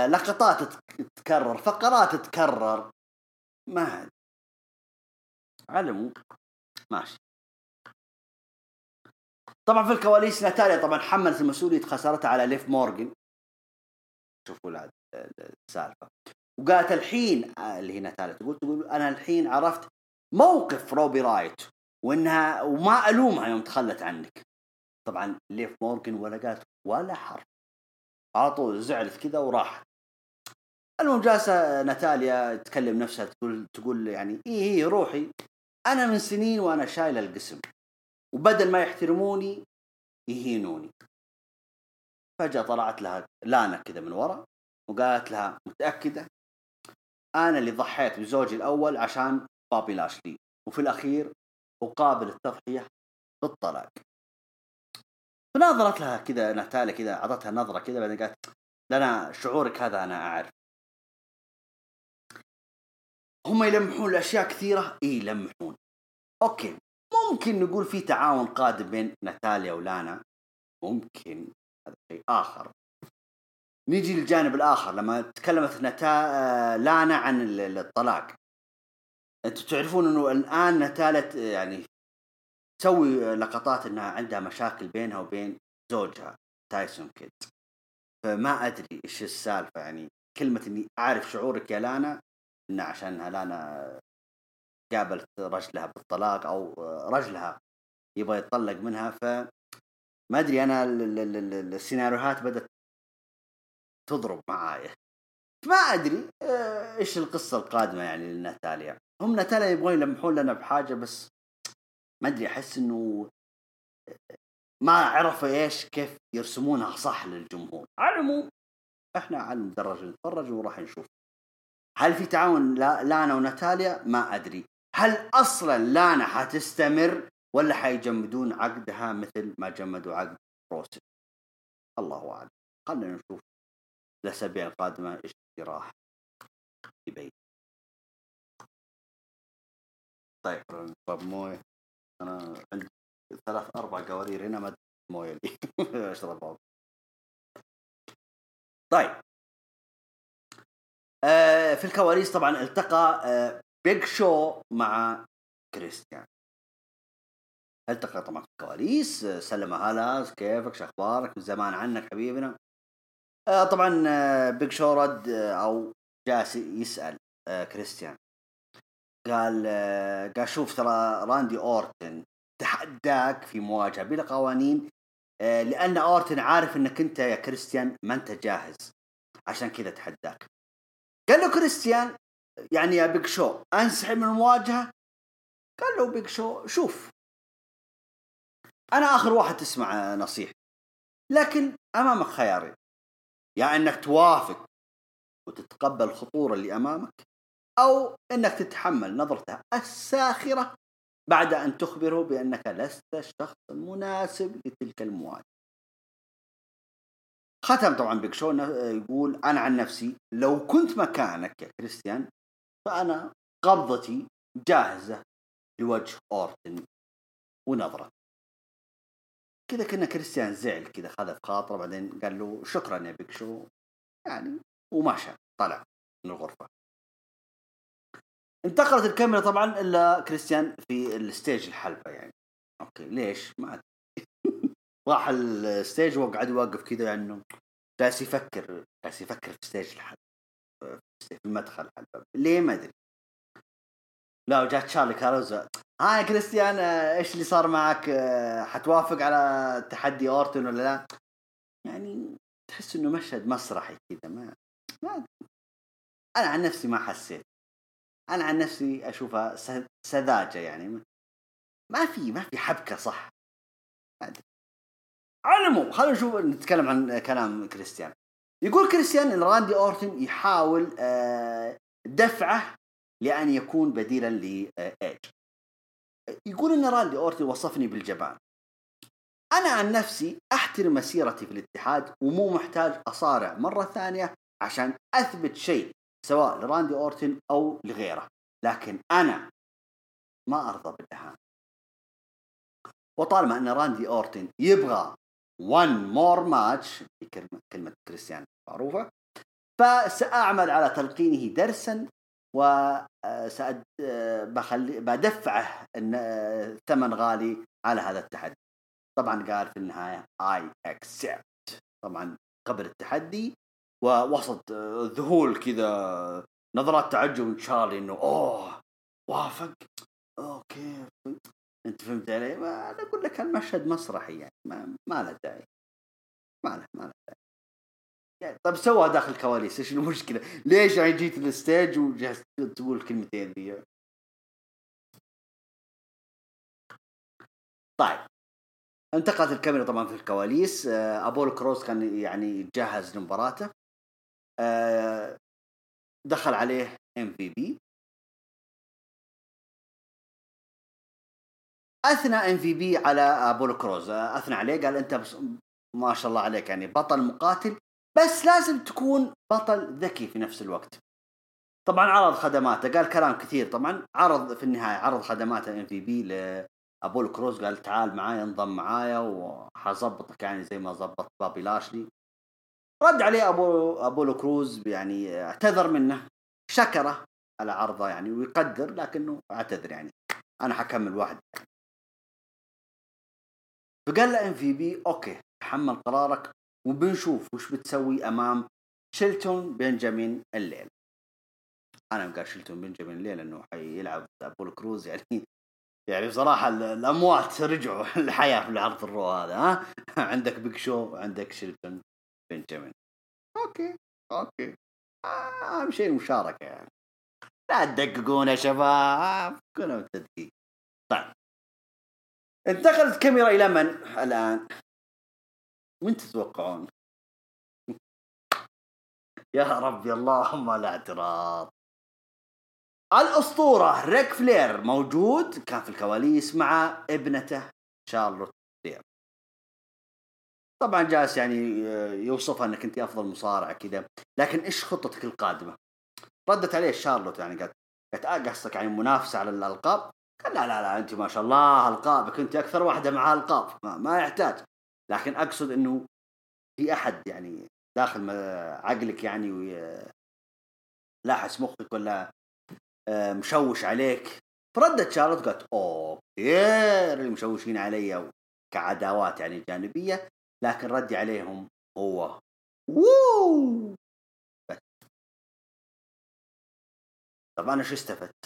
لقطات تتكرر فقرات تتكرر. ما العموم ماشي. طبعا في الكواليس ناتاليا طبعا حملت المسؤولية خسارتها على ليف مورجن شوفوا السالفة. وقالت الحين اللي هي ناتاليا تقول تقول أنا الحين عرفت موقف روبي رايوت وإنها وما ألومها يوم تخلت عنك. طبعا ليف مورجن ولا قالت ولا حرف. على طول زعلت كذا وراحت المهم جالسة ناتاليا تكلم نفسها تقول تقول يعني إيه هي روحي أنا من سنين وأنا شايله القسم وبدل ما يحترموني يهينوني. فجأة طلعت لها لانا كذا من ورا وقالت لها متأكدة أنا اللي ضحيت بزوجي الأول عشان بابي لاشلي وفي الأخير أقابل التضحية بالطلاق. فنظرت لها كذا ناتاليا كذا أعطتها نظرة كذا بعدين قالت لنا شعورك هذا أنا أعرف. هم يلمحون لأشياء كثيرة؟ إيه يلمحون. أوكي ممكن نقول في تعاون قادم بين ناتاليا ولانا. ممكن هذا شيء آخر. نيجي للجانب الآخر لما تكلمت نتا لانا عن الطلاق. أنتم تعرفون إنه الآن ناتاليا يعني تسوي لقطات إنها عندها مشاكل بينها وبين زوجها تايسون كيد فما أدري إيش السالفة يعني كلمة إني أعرف شعورك يا لانا إنه عشانها لانا قابلت رجلها بالطلاق أو رجلها يبغى يتطلق منها ف ما أدري أنا السيناريوهات بدأت تضرب معايا. ما أدري آه، إيش القصة القادمة يعني لناتاليا هم ناتاليا يبغون يلمحون لنا بحاجة بس ما أدري أحس إنه ما عرفوا إيش كيف يرسمونها صح للجمهور. على العموم إحنا على المدرج نتفرج وراح نشوف. هل في تعاون لانا وناتاليا؟ ما أدري. هل أصلا لانا حتستمر ولا حيجمدون عقدها مثل ما جمدوا عقد روسي الله أعلم. خلينا نشوف. الاسابيع القادمه إيش راح يبين طيب طب موية. أنا عندي ثلاث أربع قوارير هنا ما مويه لي [laughs] أشرب طيب. آه في الكواليس طبعا التقى آه بيج شو مع كريستيان التقى طبعا في الكواليس. سلم هلا كيفك؟ شو أخبارك؟ من زمان عنك حبيبنا. آه، طبعا آه، بيج شو رد آه، أو جالس يسأل كريستيان. قال قال شوف ترى راندي أورتن تحداك في مواجهة بلا قوانين لأن أورتن عارف إنك أنت يا كريستيان ما أنت جاهز عشان كذا تحداك. قال له كريستيان يعني يا بيج شو أنسحب من المواجهة؟ قال له بيج شو شوف. أنا آخر واحد تسمع نصيحه لكن أمامك خيارين. يا إنك توافق وتتقبل الخطوره اللي أمامك أو إنك تتحمل نظرته الساخرة بعد أن تخبره بأنك لست الشخص المناسب لتلك المواجهه. ختم طبعا بيك شو يقول أنا عن نفسي لو كنت مكانك يا كريستيان فأنا قبضتي جاهزة لوجه أورتن ونظرته. كذا كنا كريستيان زعل كذا خذ في خاطره بعدين قال له شكرا يا بيك شو؟ يعني ومشى طلع من الغرفة. انتقلت الكاميرا طبعا إلى كريستيان في ال stage الحلبة يعني. أوكي ليش؟ ما [laughs] راح ال stage وقعد يوقف كذا يعني جالس يفكر جالس يفكر في stage الحلبة في المدخل الحلبة. ليه؟ ما أدري. لا وجات تشارلي كاروزا ها يا كريستيان إيش اللي صار معك؟ حتوافق على تحدي أورتون ولا لا؟ يعني تحس إنه مشهد مسرحي كذا ما ما أنا عن نفسي ما حسيت. أنا عن نفسي أشوفها سذاجة يعني. ما في ما في حبكة صح. العموم خلينا نشوف نتكلم عن كلام كريستيان. يقول كريستيان إن راندي أورتون يحاول آه، دفعه لأن يكون بديلا لإيج يقول أن راندي أورتي وصفني بالجبان. أنا عن نفسي أحترم مسيرتي في الاتحاد ومو محتاج أصارع مرة ثانية عشان أثبت شيء سواء لراندي أورتن أو لغيره. لكن أنا ما أرضى بالإهانة وطالما أن راندي أورتن يبغى one more match كلمة كريستيان معروفة فسأعمل على تلقينه درسا وسأد بخلي بدفعه ثمن غالي على هذا التحدي. طبعا قال في النهاية I accept. طبعا قبل التحدي ووسط ذهول كذا نظرات تعجب من تشارلي إنه أوه وافق؟ أوكي أنت فهمت علي؟ أنا أقول لك المشهد مسرحي يعني ما, ما له داعي. ما له ما له داعي. يعني طيب سوها داخل الكواليس إيش المشكلة؟ ليش يعني جيت ال stage وجهزت تقول الكلمتين ذي؟ طيب انتقلت الكاميرا طبعا في الكواليس آه، أبولو كروز كان يعني يتجهز لمباراته آه، دخل عليه إم في بي أثنى إم في بي على أبولو كروز آه، أثنى عليه قال أنت ما شاء الله عليك يعني بطل مقاتل بس لازم تكون بطل ذكي في نفس الوقت. طبعا عرض خدماته قال كلام كثير. طبعا عرض في النهاية عرض خدماته إم في بي لابول كروز قال تعال معايا انضم معايا وحظبطك يعني زي ما ظبط بابي لاشلي. رد عليه أبو أبولو كروز يعني اعتذر منه شكره على عرضه يعني ويقدر لكنه اعتذر يعني. أنا حكمل واحد. فقال له إم في بي okay تحمل قرارك وبنشوف وش بتسوي أمام شيلتون بنجامين الليل. أنا قال شيلتون بنجامين الليل انه حيلعب ابول كروز يعني. يعني بصراحة الأموات رجعوا [laughs] الحياة في العرض الرو هذا ها؟ [laughs] عندك بيج شو عندك شيلتون بنجامين. okay okay. أهم شيء المشاركة يعني. لا تدققون يا شباب كلهم تدقيق. طيب. انتقلت كاميرا إلى من؟ الآن. وين تتوقعون؟ [laughs] يا ربي اللهم لا اعتراض الأسطورة ريك فلير موجود كان في الكواليس مع ابنته شارلوت فلير طبعا جالس يعني يوصفها إنك أنت أفضل مصارع كذا لكن إيش خطتك القادمة؟ ردت عليه شارلوت يعني قالت قالت آه قصدك يعني منافسة على الألقاب؟ قال لا لا لا أنت ما شاء الله ألقابك أنت أكثر واحدة مع ألقاب ما, ما يحتاج لكن أقصد إنه في أحد يعني داخل عقلك يعني لاحس مخك ولا آه، مشوش عليك فردت شارلوت قالت أوكي كثير اللي مشوشين علي كعداوات يعني جانبية لكن ردي عليهم هو ووو طب أنا شو استفدت؟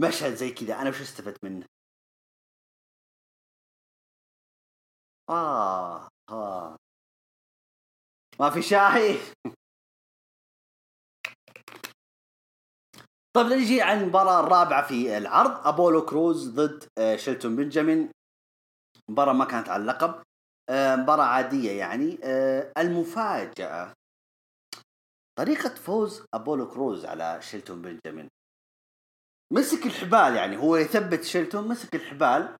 مشهد زي كذا أنا وش استفدت منه؟ آه آه. ما في شاي. [laughs] طيب نجي عن المباراة الرابعة في العرض أبولو كروز ضد آه، شيلتون بنجامين. مباراة ما كانت على اللقب آه، مباراة عادية يعني المفاجأة. طريقة فوز أبولو كروز على شيلتون بنجامين. مسك الحبال يعني هو يثبت شيلتون مسك الحبال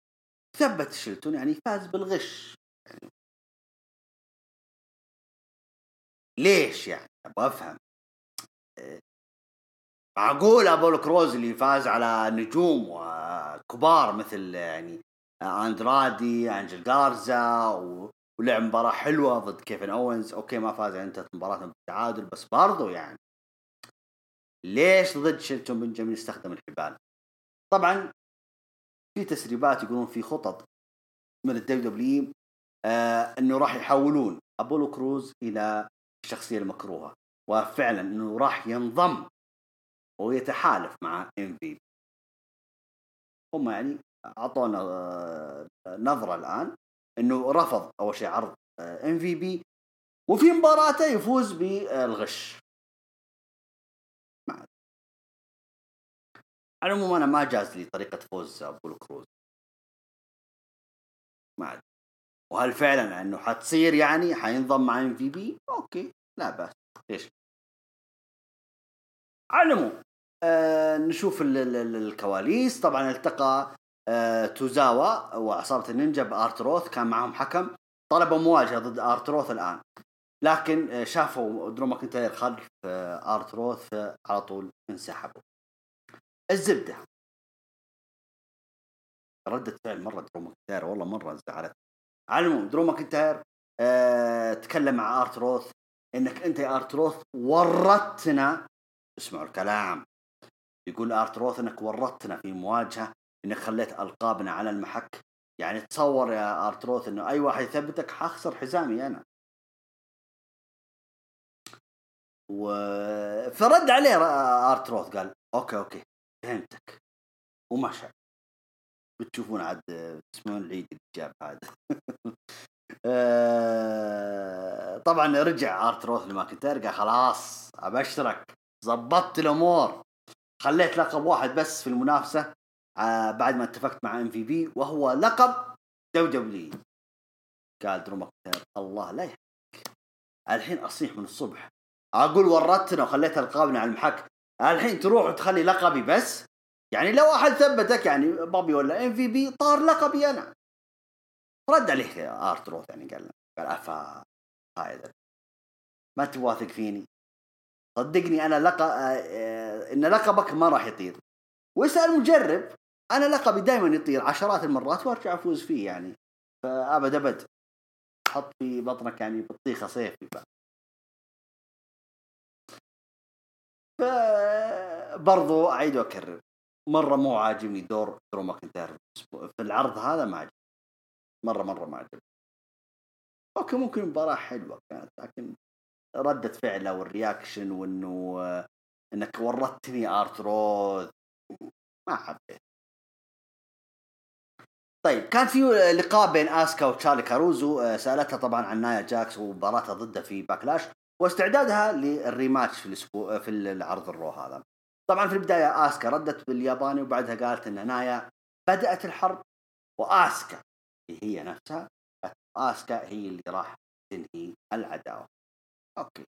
ثبت شيلتون يعني فاز بالغش. ليش يعني؟ أبغى أفهم. معقول أبولو كروز اللي فاز على نجوم وكبار مثل يعني أندرادي أنجل جارزا ولعب مباراة حلوة ضد كيفن أوينز. okay ما فاز يعني انتهت مباراة بالتعادل بس برضو يعني ليش ضد شيلتون بنجامين استخدم الحبال؟ طبعا في تسريبات يقولون في خطط من الدبليو دبليو آه إنه راح يحولون أبولو كروز إلى الشخصية المكروهة. وفعلا إنه راح ينضم ويتحالف مع إم في. هم يعني أعطونا آه، نظرة الآن إنه رفض أول شيء عرض إم في بي وفي مباراته يفوز بالغش. على العموم أنا ما جاز لي طريقة فوز أبولو كروز. ما وهل فعلا أنه حتصير يعني؟ حينضم مع ام في بي؟ okay لا بأس. ليش على العموم آه نشوف ال ال الكواليس. طبعا التقى آه توزاوا وعصابه النينجا بأرتروث. كان معهم حكم. طلبوا مواجهة ضد أرتروث الآن. لكن آه شافوا درو ماكنتاير خلف آه أرتروث على طول انسحبوا. الزبدة. ردة فعل مرة درو ماكنتاير والله مرة زعلت على العموم درو ماكنتاير أه تكلم مع آرت روث إنك أنت يا آرت روث ورطتنا. اسمعوا الكلام. يقول آرت روث إنك ورطتنا في مواجهة إنك خليت ألقابنا على المحك. يعني تصور يا آرت روث إنه أي واحد يثبتك حخسر حزامي أنا. و... فرد عليه آرت روث قال okay okay فهمتك. ومشى. بتشوفون عاد تسمعون العيد اللي جاب هذا [laughs] آه، طبعا رجع ارت روث لماكنتاير قال خلاص ابشرك ظبطت الأمور. خليت لقب واحد بس في المنافسة آه، بعد ما اتفقت مع ام في بي وهو لقب دبليو دبليو قال درو ماكنتاير الله لا يحرك الحين أصيح من الصبح. أقول ورطتنا وخليت ألقابنا على المحك. الحين تروح وتخلي لقبي بس يعني لو أحد ثبتك يعني بابي ولا إم في بي طار لقبي أنا. رد عليه ارت روث يعني قال قال أفا يا درو مانت واثق فيني. صدقني أنا لقب آه، إن لقبك ما راح يطير. واسأل مجرب. أنا لقبي دائما يطير عشرات المرات وأرجع أفوز فيه يعني. فأبد أبد. حط في بطنك يعني بطيخة صيفي برضو أعيد وأكرر. مرة مو عاجبني دور درو ماكنتاير في العرض هذا ما عجبني. مره مرة ما عجبني. okay ممكن مباراة حلوة كانت لكن ردة فعله وال reaction وإنه إنك ورطتني آرت روث ما حبيت. طيب كان في لقاء بين آسكا وتشارلي كاروزو سألتها طبعا عن نايا جاكس ومباراتها ضده في باكلاش واستعدادها لل rematch في الأسبوع في العرض الرو هذا. طبعا في البداية آسكا ردت بالياباني وبعدها قالت إن نايا بدأت الحرب وآسكا هي نفسها آسكا هي اللي راح تنهي العداوة. okay.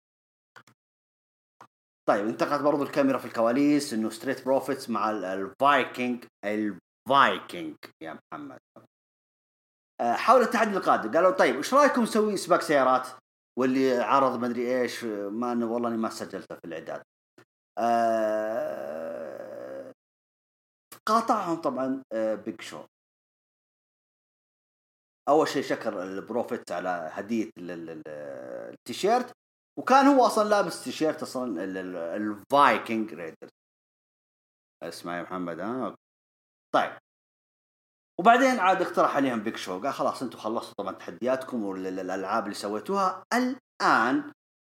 طيب انتقلت برضو الكاميرا في الكواليس إنه ستريت بروفيتس مع الفايكنج الفايكنج يا محمد. آه، حول التحدي القادم. قالوا طيب إيش رأيكم نسوي سباق سيارات؟ واللي عرض ما ادري إيش ما والله إني ما سجلته في الإعداد. آه قاطعهم طبعا آه بيج شو أول شيء شكر البروفيت على هدية التيشيرت. وكان هو أصلا لابس تيشيرت أصلا الفايكنج رايدرز اسمع يا محمد ها؟ طيب. وبعدين عاد اقترح عليهم بيج شو قال خلاص أنتم خلصتوا طبعا تحدياتكم والألعاب اللي سويتوها. الآن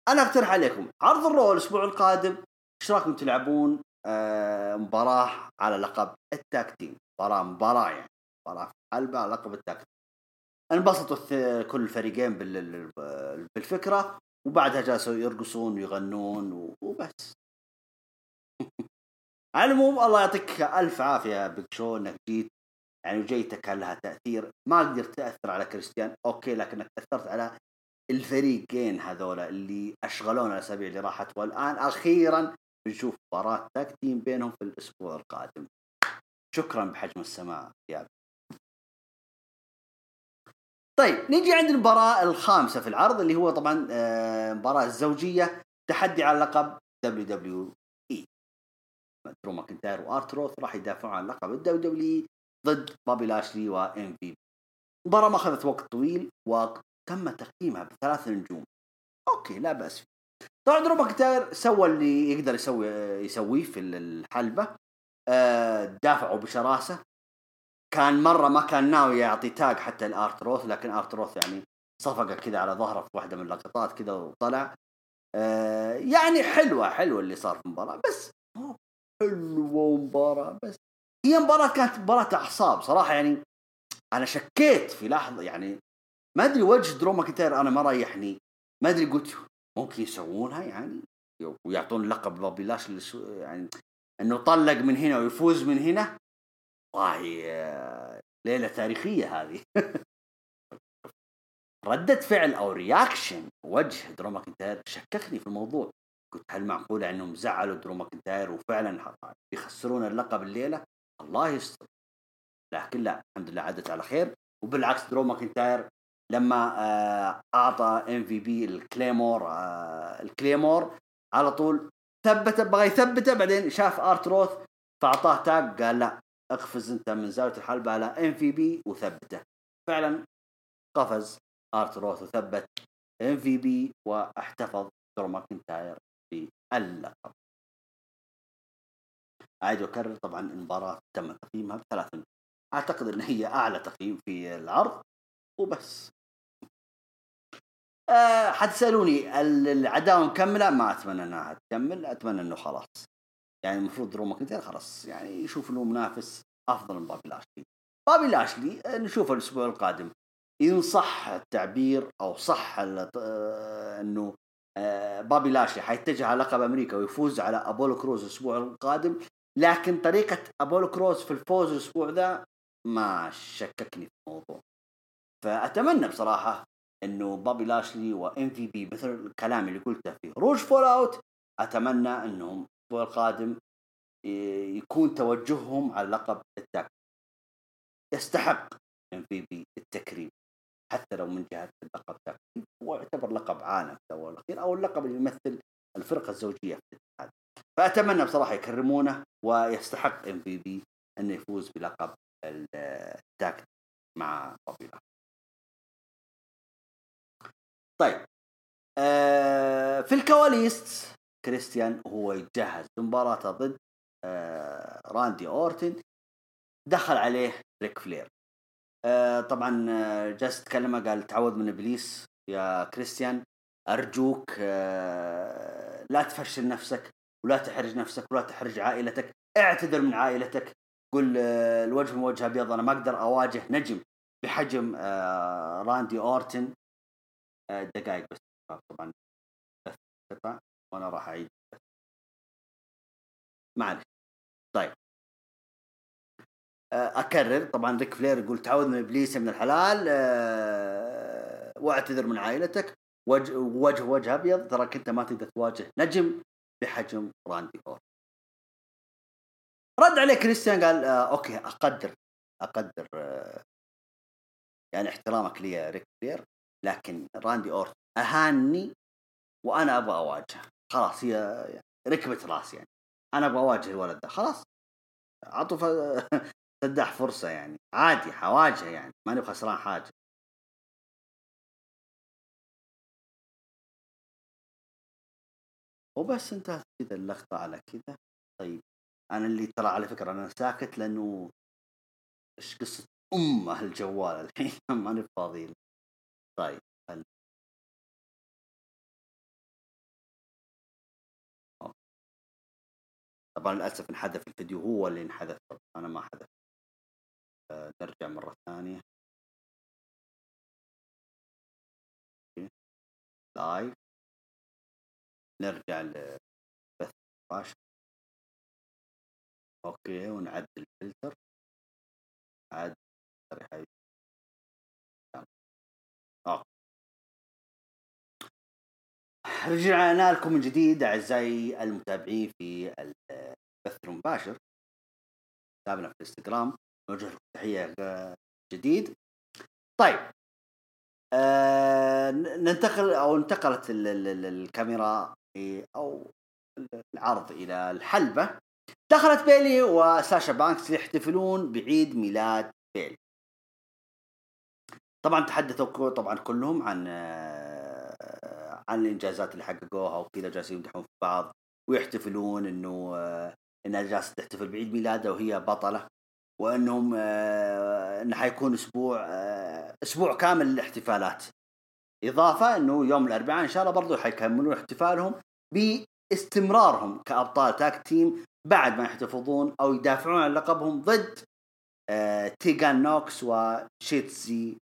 أنا أقترح عليكم عرض الرو الأسبوع القادم. إيش رأيكم تلعبون آه مباراة على لقب ال tag team؟ مباراه مباراة يعني مباراة حلبه على لقب ال tag team. انبسطوا كل الفريقين بالفكرة وبعدها جالسوا يرقصون ويغنون وبس. [laughs] على العموم الله يعطيك ألف عافية بيج شو إنك جيت. يعني وجيتك كان لها تأثير؟ ما قدرت تأثر على كريستيان okay لكنك أثرت على الفريقين هذولا اللي أشغلونا الأسابيع اللي راحت. والآن أخيرا بنشوف مباراة tag team بينهم في الأسبوع القادم. شكرا بحجم السماء يا طيب نيجي عند المباراة الخامسة في العرض اللي هو طبعا آه، الزوجية تحدي على لقب دبليو دبليو اي درو ماكنتاير وارتروث راح يدافعون عن لقب الدبليو دبليو ضد بابي لاشلي وام في بي المباراة ما أخذت وقت طويل وتم تقييمها بثلاث نجوم. okay لا بأس فيه. طبعا درو ماكنتاير سوى اللي يقدر يسوي يسويه في الحلبة. آه، دافعوا بشراسة. كان مرة ما كان ناوي يعطي tag حتى لآر تروث لكن آر تروث يعني صفقة كذا على ظهره في واحدة من اللقطات كذا وطلع. آه يعني حلوة حلوة اللي صار في المباراة. بس حلوة مباراة بس هي مباراة كانت مباراة أعصاب صراحة. يعني أنا شكيت في لحظة يعني ما أدري وجه درو ماكنتاير أنا ما ريحني. ما أدري قلت ممكن يسوونها يعني ويعطون لقب لاشلي يعني إنه طلق من هنا ويفوز من هنا؟ والله ليلة تاريخية هذه. [laughs] ردة فعل أو reaction وجه درو ماكنتاير شككني في الموضوع. قلت هل معقولة إنهم زعلوا درو ماكنتاير وفعلا يخسرون اللقب الليلة؟ الله يستر. لكن لا الحمد لله عدت على خير. وبالعكس درو ماكنتاير لما آه، أعطى إم في بي ال Claymore آه، ال Claymore على طول ثبته بغى يثبته بعدين شاف آر تروث فأعطاه tag قال لا اقفز أنت من زاوية الحلبة على إم في بي وثبته. فعلا قفز آر تروث وثبت إم في بي واحتفظ درو ماكنتاير باللقب. أعيد وأكرر طبعا المباراة تم تقييمها بثلاث أعتقد إن هي أعلى تقييم في العرض وبس. أه حتسالوني العداوة مكملة؟ ما أتمنى إنها تكمل أتمنى إنه خلاص. يعني المفروض درو ماكنتاير خلاص يعني يشوف إنه منافس أفضل من بابي لاشلي بابي لاشلي آه، نشوفه الأسبوع القادم. إن صح التعبير أو صح آه، إنه آه، بابي لاشلي حيتجه على لقب أمريكا ويفوز على أبولو كروز الأسبوع القادم لكن طريقة أبولو كروز في الفوز الأسبوع ذا ما شككني في الموضوع. فأتمنى بصراحة إنه بابي لاشلي وام في بي مثل الكلام اللي قلته في هروج فول أوت أتمنى إنهم الأسبوع القادم يكون توجههم على لقب ال tag يستحق إم في بي التكريم حتى لو من جهة اللقب tag هو يعتبر لقب عالم في الأول والأخير أو اللقب اللي يمثل الفرقة الزوجية في الاتحاد. فأتمنى بصراحة يكرمونه ويستحق إم في بي إنه يفوز بلقب ال tag مع بابي لاشلي طيب. آه في الكواليس كريستيان هو يتجهز لمباراته ضد آه راندي أورتن. دخل عليه ريك فلير. آه طبعا آه، جالس يتكلم قال تعود من إبليس يا كريستيان. أرجوك آه لا تفشل نفسك ولا تحرج نفسك ولا تحرج عائلتك. اعتذر من عائلتك. قل آه الوجه من وجه أبيض أنا ما أقدر أواجه نجم بحجم آه راندي أورتن. آه دقائق بس. طبعا بس وأنا راح أعيد معلش. طيب. آه، أكرر. طبعا ريك فلير يقول تعود من إبليس يا ابن الحلال أه واعتذر من عائلتك. وجه وجه أبيض. تراك أنت ما تقدر تواجه نجم بحجم راندي أورتن رد عليه كريستيان قال آه okay أقدر أقدر آه يعني احترامك لي ريك فلير. لكن راندي أورتن اهانني وأنا أبغى أواجهه. خلاص هي ركبت راسي يعني. أنا أبغى أواجه الولد ده. خلاص أعطوا [laughs] سدح فرصة يعني. عادي حواجه يعني. ماني خسران حاجة. وبس انتهت كذا اللقطة على كذا. طيب أنا اللي ترى على فكرة أنا ساكت لأنه إيش قصة أمه الجوال الحين؟ [laughs] ماني فاضي طيب هل... طبعا للأسف انحذف الفيديو هو اللي انحذف أنا ما حذف آه، نرجع مرة ثانية. live نرجع لبث مباشر okay ونعدل الفلتر. عاد رجعنا لكم من جديد أعزائي المتابعين في البث المباشر. تابعنا في الإنستغرام نوجه لكم تحية جديد. طيب آه ننتقل أو انتقلت الكاميرا أو العرض إلى الحلبة. دخلت بيلي وساشا بانكس يحتفلون بعيد ميلاد بيلي. طبعا تحدثوا طبعا كلهم عن آه، عن الإنجازات اللي حققوها وكذا جالسين يمدحون في بعض ويحتفلون إنه آه، إنها جالسة تحتفل بعيد ميلادها وهي بطلة وإنهم آه، إنه حيكون أسبوع أسبوع كامل للاحتفالات. إضافة إنه يوم الأربعاء إن شاء الله برضو حيكملون احتفالهم باستمرارهم كأبطال تاك تيم بعد ما يحتفظون أو يدافعون عن لقبهم ضد آه تيغان نوكس وشوتزي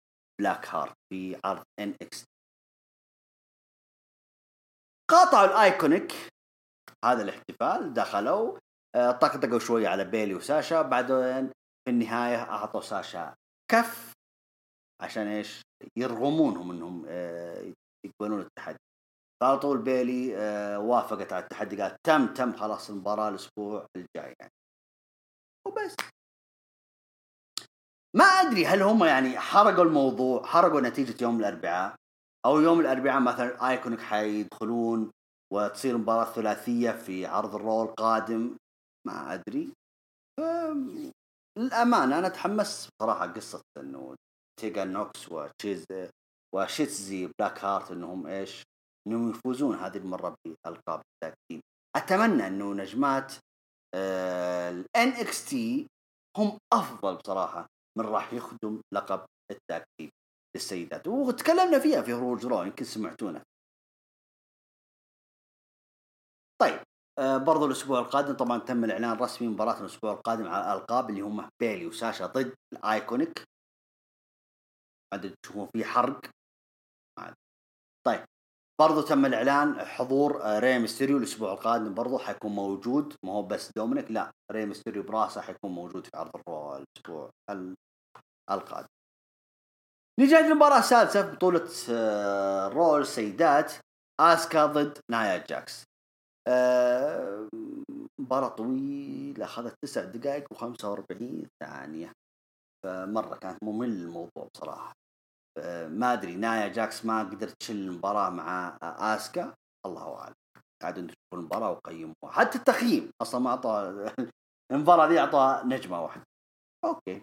بلاك هارت في عرض ان إكس تي قاطعوا الايكونيك. هذا الاحتفال دخلوا آه طقطقوا شوية على بيلي وساشا بعدين في النهاية أعطوا ساشا كف عشان إيش؟ يرغمونهم إنهم آه يقبلون التحدي. فعلى طول بيلي آه وافقت على التحدي قالت تم تم خلاص المباراة الأسبوع الجاي يعني. وبس. ما أدري هل هم يعني حرقوا الموضوع حرقوا نتيجة يوم الأربعاء. أو يوم الأربعاء مثلا ايكونيك حيدخلون وتصير مباراة ثلاثية في عرض الرو القادم ما أدري. للأمانة أنا تحمست صراحة قصة إنه تيجان نوكس وشوتزي وشوتزي بلاك هارت إنهم إيش إنهم يفوزون هذه المرة بألقاب ال tag أتمنى إنه نجمات الان إكس تي هم أفضل بصراحة من راح يخدم لقب ال tag للسيدات وتكلمنا فيها في هروج رو يمكن سمعتونا طيب آه برضو الأسبوع القادم طبعا تم الإعلان الرسمي مباراه الأسبوع القادم على الألقاب اللي هم بيلي وساشا ضد الأيكونيك. عاد تشوفون في حرق. طيب برضو تم الإعلان حضور آه، ري ميستيريو الأسبوع القادم برضو حيكون موجود. ما هو بس دومينيك لا ري ميستيريو براسه حيكون موجود في عرض الرو الأسبوع القادم. نجي عند المباراة السادسة بطولة آه، رو السيدات آسكا ضد نايا جاكس. آه، مباراة طويلة أخذت تسع دقائق و45 ثانية. فمرة كانت ممل الموضوع بصراحة. ما أدري نايا جاكس ما قدرت تشيل المباراة مع آسكا؟ الله أعلم. قاعدين تشوفون المباراة وقيموها. حتى التقييم أصلا ما أعطى [laughs] المباراة دي اعطاها نجمة واحدة. okay.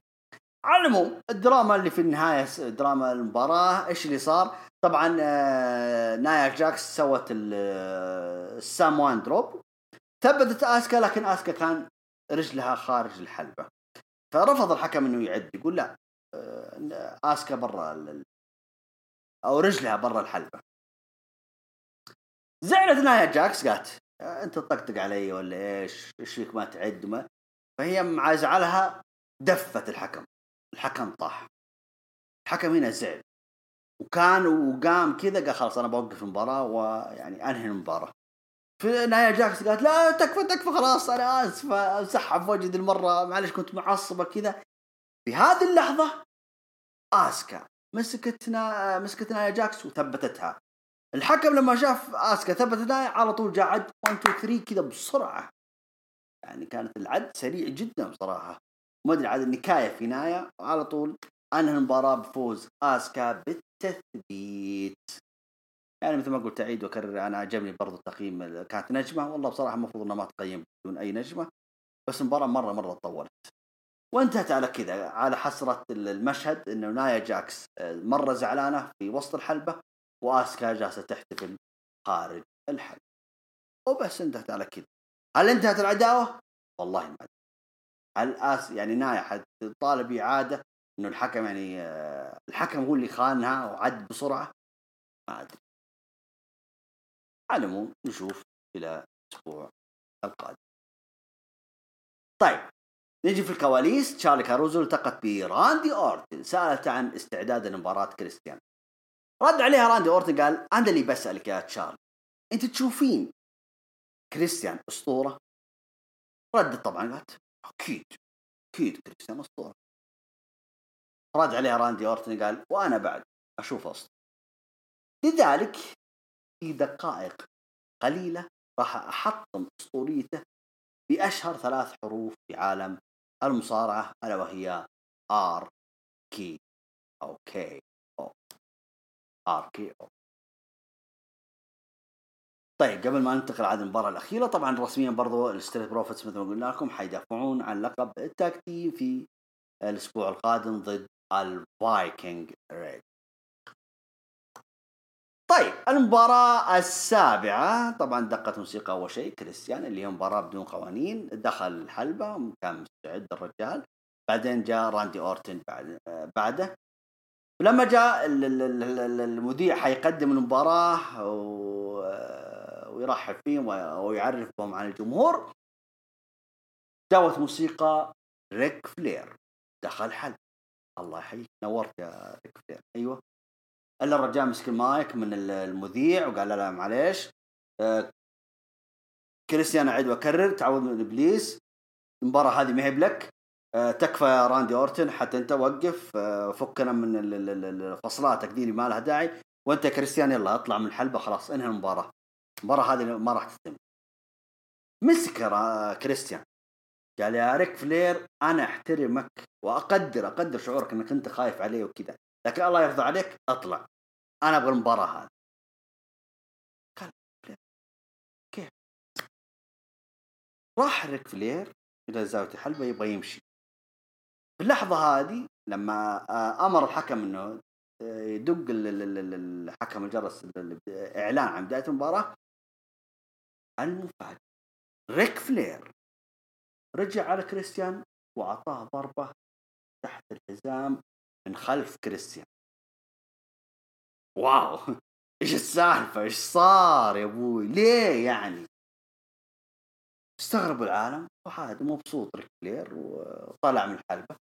على العموم الدراما اللي في النهاية دراما المباراة إيش اللي صار؟ طبعا آه، نايا جاكس سوت ال Samoan Drop ثبتت آسكا لكن آسكا كان رجلها خارج الحلبة. فرفض الحكم إنه يعد يقول لا آه، آسكا برا أو رجلها برا الحلبة. زعلت نايا جاكس قالت آه، أنت تطقطق علي ولا إيش؟ إيش فيك ما تعد؟ ما فهي مع زعلها دفت الحكم. الحكم طاح. الحكم هنا زعل. وكان وقام كذا قال خلاص أنا بوقف المباراة ويعني أنهي المباراة. في نهاية جاكس قالت لا تكفى تكفى خلاص أنا اسفه امسحها بوجهي المرة معلش كنت معصبة كذا. في هذه اللحظة آسكا مسكت نا... مسكت نايا جاكس وثبتتها. الحكم لما شاف آسكا ثبتت نايا على طول جاء عد 1 2 3 كذا بسرعة. يعني كانت العد سريع جدا بصراحة. ما أدري عاد النكاية في نايا على طول انهى المباراة بفوز آسكا بالتثبيت. يعني مثل ما قلت أعيد وأكرر أنا عجبني برضو التقييم كانت نجمة. والله بصراحة المفروض إنها ما تقيم بدون أي نجمة بس المباراة مرة مرة طولت. وانتهت على كذا على حسرة المشهد انه نايا جاكس آه، مرة زعلانة في وسط الحلبة وآسكا جالسة تحتفل خارج الحلبة. وبس انتهت على كذا. هل انتهت العداوة؟ والله ما أدري. هل آس يعني نايا حتطالب إعادة إنه الحكم يعني آه، الحكم هو اللي خانها وعد بسرعة. ما أدري. على العموم نشوف إلى الأسبوع القادم. طيب نجي في الكواليس. تشارلي كاروزو التقت براندي أورتن. سالته عن استعداد لمباراه كريستيان رد عليها راندي أورتن قال أنا اللي بسألك يا تشارلي أنت تشوفين كريستيان أسطورة؟ ردت طبعا قالت أكيد أكيد كريستيان أسطورة. رد عليها راندي أورتن قال وأنا بعد أشوف اسطوره لذلك في دقائق قليلة راح أحطم أسطوريته بأشهر ثلاث حروف في عالم المصارعة ألا وهي ار كي أو كي أو ار كي أو طيب قبل ما ننتقل على المباراة الأخيرة طبعا رسميا برضو الستريت بروفيتس مثل ما قلنا لكم حيدافعون عن لقب ال tag team في الأسبوع القادم ضد الفايكنج ريدرز. طيب المباراة السابعة طبعا دقت موسيقى أول شيء كريستيان اللي هي مباراة بدون قوانين دخل الحلبة كان مستعد الرجال. بعدين جاء راندي أورتن بعد بعده. ولما جاء المذيع حيقدم المباراة ويرحب فيهم ويعرفهم عن الجمهور. جاءت موسيقى ريك فلير. دخل حلب الله يحييك. نورت يا ريك فلير. أيوه. إلا الرجال مسك المايك من المذيع وقال لا لا معليش. آه، كريستيان اعيد واكرر تعوذ من إبليس. المباراة هذه ما هي لك. آه، تكفى يا راندي أورتن حتى أنت وقف. آه، فكنا من فصلاتك دي ما لها داعي. وأنت يا كريستيان يلا اطلع من الحلبة. خلاص انهي المباراة. المباراة هذه ما راح تتم. مسك كريستيان. قال يا ريك فلير أنا أحترمك واقدر أقدر شعورك إنك أنت خايف عليه وكذا. لكن الله يرضى عليك أطلع. أنا أبغى المباراة هذه. قال كيف؟ راح ريك فلير إلى زاوية الحلبة يبغى يمشي. في اللحظة هذه لما آه، أمر الحكم إنه آه، يدق الحكم الجرس إعلان عن بداية المباراة المفاجئ ريك فلير رجع على كريستيان وأعطاه ضربة تحت الحزام من خلف كريستيان. wow! إيش السالفة؟ إيش صار يا أبوي؟ ليه يعني؟ استغرب العالم. وعاد مبسوط ريك فلير وطلع من الحلبة.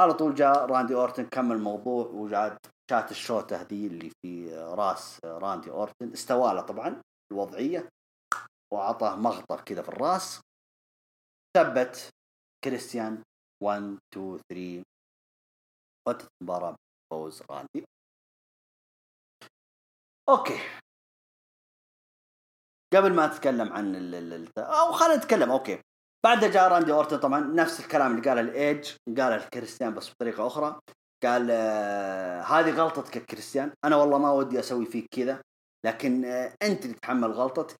على طول جاء راندي أورتن كمل الموضوع وجاد شات الشوتة هذه اللي في راس راندي أورتن. استوى له طبعا الوضعية. وأعطاه مغطى كذا في الرأس. ثبت. كريستيان 1 2 3 وانتهت المباراة بفوز راندي أوكي. قبل ما أتكلم عن ال ال أو خلينا نتكلم أوكي. بعد جاء راندي أورتن طبعا نفس الكلام اللي قاله لإيدج قاله لكريستيان بس بطريقة أخرى. قال آه هذه غلطتك يا كريستيان. أنا والله ما ودي أسوي فيك كذا لكن آه أنت اللي تتحمل غلطتك.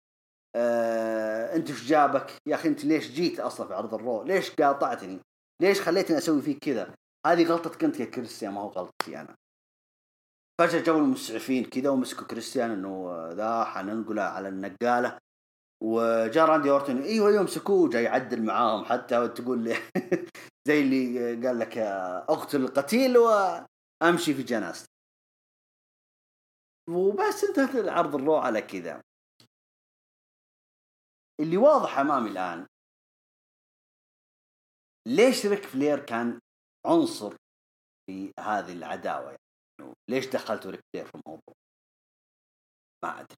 آه انت إيش جابك؟ يا أخي انت ليش جيت أصلا في عرض الرو؟ ليش قاطعتني؟ ليش خليتني أسوي فيك كذا؟ هذه غلطتك أنت يا كريستيان ما هو غلطتي أنا. فجأة جو المسعفين كذا ومسكوا كريستيان إنه ذا حننقله على النقالة. وجاء راندي أورتن أيوه أيوه مسكوه. جاي يعدل معاهم حتى وتقول لي [laughs] زي اللي قال لك اقتل القتيل وأمشي في جنازته وبس انتهت العرض الرو على كذا. اللي واضح امامي الآن ليش ريك فلير كان عنصر في هذه العداوة؟ يعني ليش دخلتوا ريك فلير في الموضوع؟ ما أدري.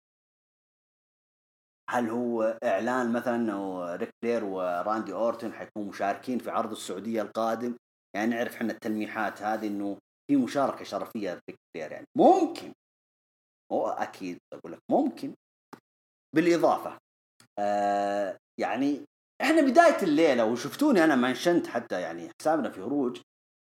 هل هو إعلان مثلا إنه ريك فلير وراندي اورتون حيكونوا مشاركين في عرض السعودية القادم؟ يعني نعرف إحنا التلميحات هذه إنه في مشاركة شرفية لريك فلير يعني. ممكن. هو أكيد أقول لك ممكن. بالإضافة آه يعني إحنا بداية الليلة وشفتوني أنا منشنت حتى يعني حسابنا في هروج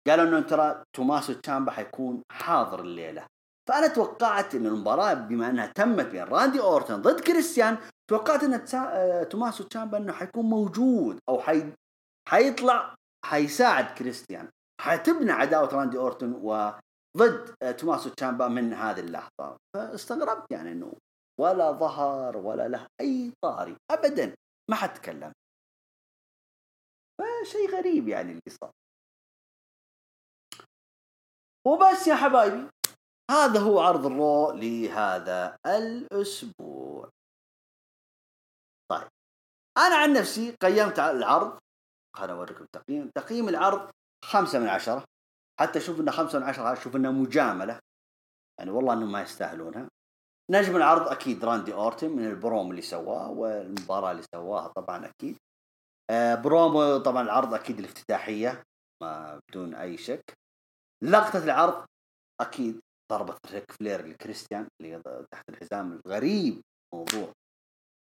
قالوا إنه ترى توماسو تشامبا حيكون حاضر الليلة. فأنا توقعت إن المباراة بما إنها تمت بين راندي أورتن ضد كريستيان توقعت إن آه، توماسو تشامبا إنه حيكون موجود أو حي... حيطلع حيساعد كريستيان. حتبنى عداوة راندي أورتن وضد آه، توماسو تشامبا من هذه اللحظة. فاستغربت يعني إنه ولا ظهر ولا له أي طاري ابدا ما حتكلم. فشيء غريب يعني اللي صار. وبس يا حبايبي هذا هو عرض الرو لهذا الأسبوع. طيب أنا عن نفسي قيمت العرض خليني أوريكم تقييم تقييم العرض خمسة من عشرة حتى أشوف إنه خمسة من عشرة أشوف انها مجاملة. يعني والله إنهم ما يستاهلونها. نجم العرض أكيد راندي أورتن من البروم اللي سواه والمباراة اللي سواها طبعا أكيد. آه برومو طبعا العرض أكيد الافتتاحية ما بدون أي شك. لقطة العرض أكيد ضربة ريك فلير لكريستيان اللي تحت الحزام. الغريب موضوع.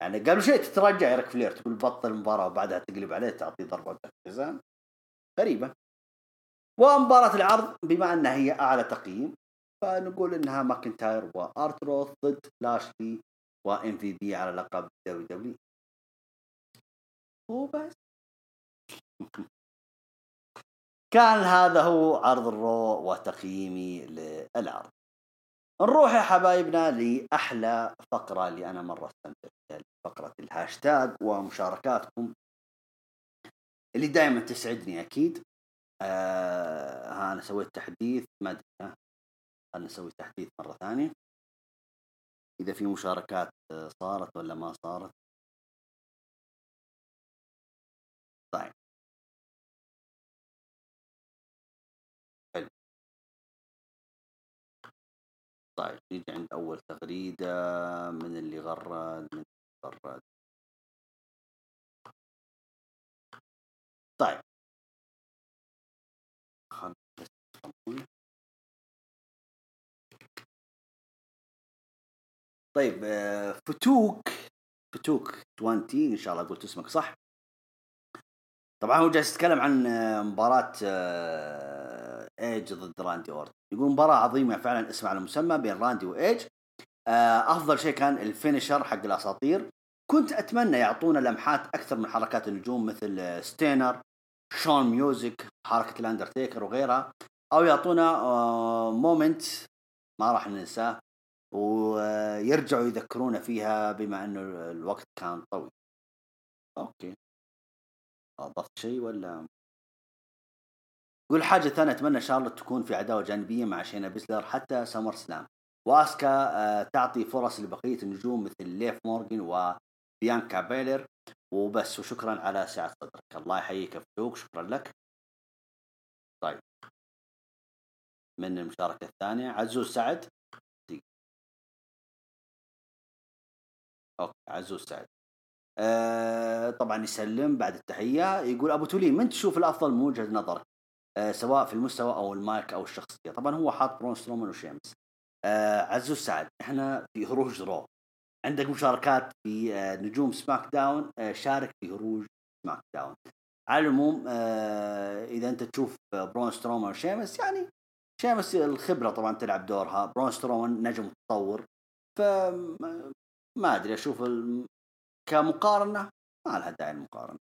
يعني قبل شوي تترجع يا ريك فلير تقول بطل المباراة وبعدها تقلب عليه تعطيه ضربة تحت الحزام. غريبة. ومباراة العرض بما أنها هي أعلى تقييم فنقول إنها ماكنتاير وآر تروث ضد لاشلي وام في بي على لقب دبليو دبليو. وبس [laughs] كان هذا هو عرض الرو وتقييمي للعرض. نروح يا حبايبنا لأحلى فقرة اللي أنا مرة استمتعت فيها فقرة الهاشتاج ومشاركاتكم. اللي دائما تسعدني أكيد. آه أنا سويت تحديث ما أدري خلنا نسوي تحديث مرة ثانية. إذا في مشاركات صارت ولا ما صارت؟ طيب. حلو. طيب نيجي عند أول تغريدة من اللي غرد من اللي غرد. طيب. طيب آه، فتوك فتوك 20 إن شاء الله قلت اسمك صح؟ طبعا هو جالس يتكلم عن آه، مباراة آه، ايج ضد راندي أورتن. يقول مباراة عظيمة فعلا اسم على مسمى بين راندي وايج أفضل شيء كان ال finisher حق الأساطير. كنت أتمنى يعطونا لمحات أكثر من حركات النجوم مثل stunner chin music حركة الأندرتيكر وغيرها أو يعطونا moment ما راح ننساه. ويرجعوا يذكرونا فيها بما إنه الوقت كان طويل. أوكي. أضفت شيء ولا؟ يقول حاجة ثانية أتمنى شارلوت تكون في عداوة جانبية مع شينا بيسلر حتى سمر سلام. وأسكا آه، تعطي فرص لبقية النجوم مثل ليف مورجن وبيانكا بلير. وبس وشكرا على سعة صدرك. الله يحييك فلوك شكرا لك. طيب. من المشاركة الثانية؟ عزوز سعد. أوكي عزوز سعد. آه طبعا يسلم بعد التحية يقول أبو تولين من تشوف الأفضل من وجهة نظرك؟ آه سواء في المستوى أو المايك أو الشخصية. طبعا هو حاط برون سترومان وشيمس. آه عزوز سعد إحنا في هروج رو عندك مشاركات في آه نجوم سماك داون؟ آه شارك في هروج سماك داون. على العموم آه إذا أنت تشوف برون سترومان وشيمس يعني شيمس الخبرة طبعا تلعب دورها. برون سترومان نجم متطور. ف ما أدري أشوف. كمقارنة ما لها داعي المقارنه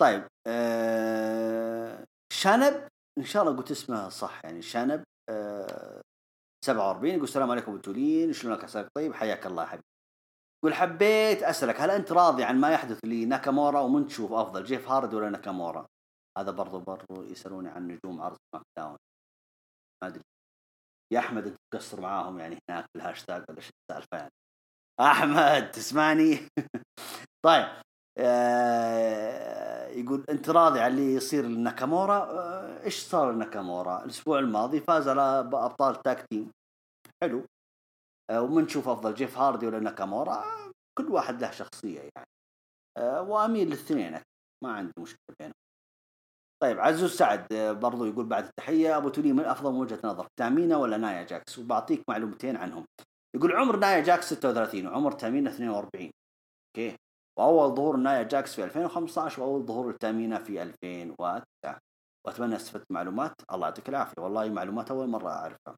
طيب آه شنب إن شاء الله قلت اسمه صح يعني شنب آه 47 يقول السلام عليكم أبو تولين شلونك عساك طيب حياك الله حبيبي يقول حبيت أسألك هل أنت راضي عن ما يحدث لناكامورا ومن تشوف أفضل جيف هاردي ولا ناكامورا؟ هذا برضو برضو يسألوني عن نجوم عرض سماك داون ما أدري يا أحمد تقصر معاهم يعني هناك في الهاشتاج ولا شو السالفة يعني. أحمد تسمعني؟ [laughs] طيب آه يقول أنت راضي على اللي يصير لناكامورا؟ آه إيش صار لناكامورا؟ الأسبوع الماضي فاز على أبطال tag team. حلو. آه ومن تشوف أفضل جيف هاردي ولا ناكامورا؟ كل واحد له شخصية يعني. وأميل للاثنين ما عندي مشكلة بينهم. طيب عزوز سعد آه، برضو يقول بعد التحية أبو تولين من افضل من وجهة نظر. تامينا ولا نايا جاكس؟ وبعطيك معلومتين عنهم. يقول عمر نايا جاكس 36 وعمر تامينا 42 أوكي. وأول ظهور نايا جاكس في 2015 وأول ظهور لتامينا في 2009 وأتمنى أستفدت معلومات. الله يعطيك العافية. والله معلومات أول مرة أعرفها.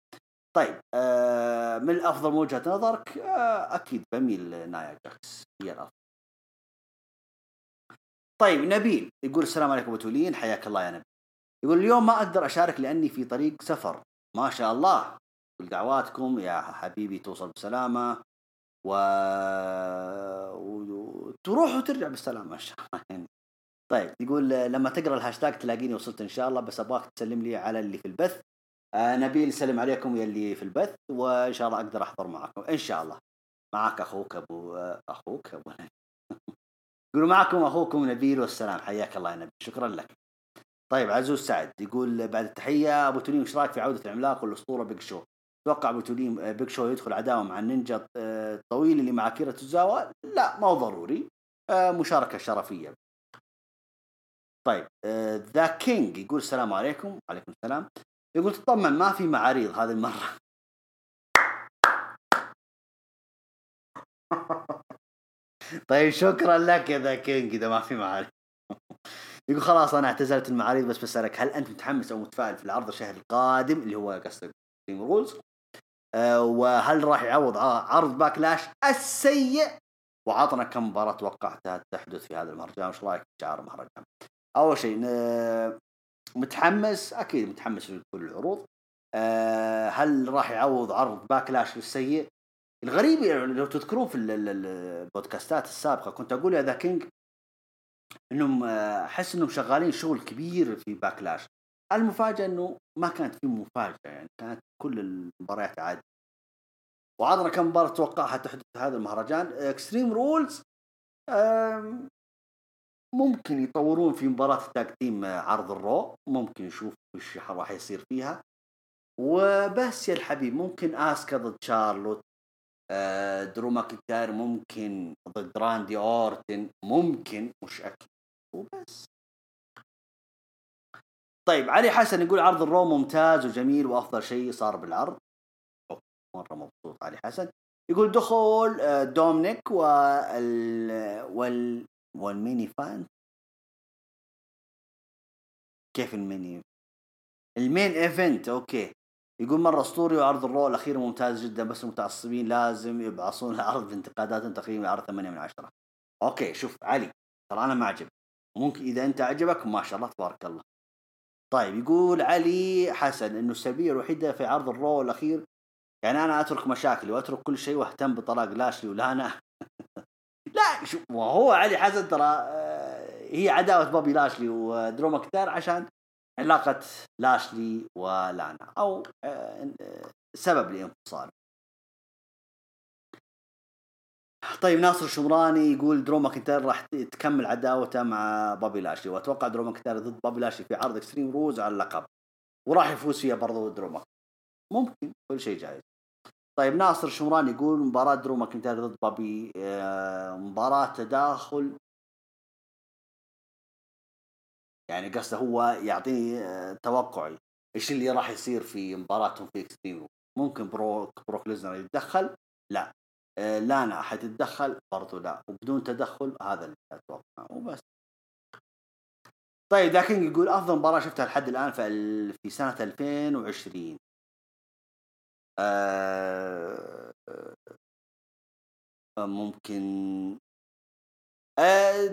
طيب آه من الأفضل من وجهة نظرك؟ آه أكيد بميل نايا جاكس. هي الأفضل. طيب نبيل يقول السلام عليكم أبو تولين حياك الله يا نبيل. يقول اليوم ما أقدر أشارك لأني في طريق سفر. ما شاء الله. كل دعواتكم يا حبيبي توصل بسلامة و... وتروح وترجع بالسلامه ان شاء الله يعني. طيب يقول لما تقرأ الهاشتاج تلاقيني وصلت إن شاء الله بس أبغاك تسلم لي على اللي في البث. آه نبيل يسلم عليكم يا اللي في البث وإن شاء الله أقدر أحضر معكم إن شاء الله. معك أخوك أبو آه أخوك يقولوا معكم أخوكم نبيل والسلام حياك الله يا نبيل شكرا لك. طيب عزوز سعد يقول بعد التحية أبو تولين إيش رأيك في عودة العملاق والأسطورة بيج شو؟ أتوقع أبو تولين آه، بيج شو يدخل عداوة مع النينجا آه، الطويل اللي مع أكيرا توزاوا لا ما هو ضروري آه، مشاركة شرفية. طيب ذا كينج يقول السلام عليكم وعليكم السلام. يقول تطمن ما في معاريض هذه المرة. [laughs] طيب شكرا لك يا ذا كينج إذا ما في معاريض يقول خلاص أنا اعتزلت المعاريض بس بسألك هل أنت متحمس أو متفائل في العرض الشهر القادم اللي هو قصدك رولز أه وهل راح يعوض عرض باكلاش السيء؟ وعطنا كم مباراة توقعتها تحدث في هذا المهرجان وش رأيك في شعار المهرجان؟ أول شيء متحمس؟ أكيد متحمس لكل العروض. أه هل راح يعوض عرض Backlash السيء؟ الغريب يعني لو تذكرون في البودكاستات السابقة كنت أقول يا The King إنهم آه، أحس إنهم شغالين شغل كبير في Backlash. المفاجأة إنه ما كانت في مفاجأة يعني كانت كل المباريات عادي وعطنا كم مباراة توقعها تحدث هذا المهرجان؟ Extreme Rules ممكن يطورون في مباراة ال tag team عرض ال Raw ممكن نشوف وش راح يصير فيها. وبس يا الحبيب ممكن اسكا ضد شارلوت آه، درو ماكنتاير ممكن ضد راندي أورتن ممكن مش أكيد. وبس. طيب علي حسن يقول عرض ال Raw ممتاز وجميل وأفضل شيء صار بالعرض. مرة مبسوط علي حسن. يقول دخول آه، دومينيك وال وال وال mini van. كيف الميني؟ ال main event أوكي. يقول مرة أسطوري وعرض ال Raw الأخير ممتاز جدا بس المتعصبين لازم يبعصون العرض [laughs] بانتقادات تقريبا عرض 8 من 10 أوكي شوف علي ترى أنا ما عجبني ممكن إذا أنت عجبك ما شاء الله تبارك الله. طيب يقول علي حسن إنه السلبيه الوحيده في عرض ال Raw الأخير يعني أنا أترك مشاكلي وأترك كل شيء وأهتم بطلاق لاشلي ولانا [laughs] لا شوف هو علي حسن ترى آه، هي عداوة بوبي لاشلي ودرو ماكنتاير عشان علاقة لاشلي ولانا أو آه، سبب لانفصال. طيب ناصر الشمراني يقول درو ماكنتاير راح تكمل عداوته مع بابي لاشلي وأتوقع درو ماكنتاير ضد بابي لاشلي في عرض Extreme Rules على اللقب. وراح يفوز فيها برضو درو ممكن كل شيء جايز. طيب ناصر الشمراني يقول مباراة درو ماكنتاير ضد بابي آه، مباراة تداخل يعني قصده هو يعطيني آه، توقعي. إيش اللي راح يصير في مباراتهم في Extreme ممكن بروك بروك ليزنر يتدخل؟ لا. آه، لانا حتتدخل برضو لا. وبدون تدخل هذا اللي أتوقع. وبس. طيب لكن يقول أفضل مباراة شفتها لحد الآن في في سنة 2020 آه ممكن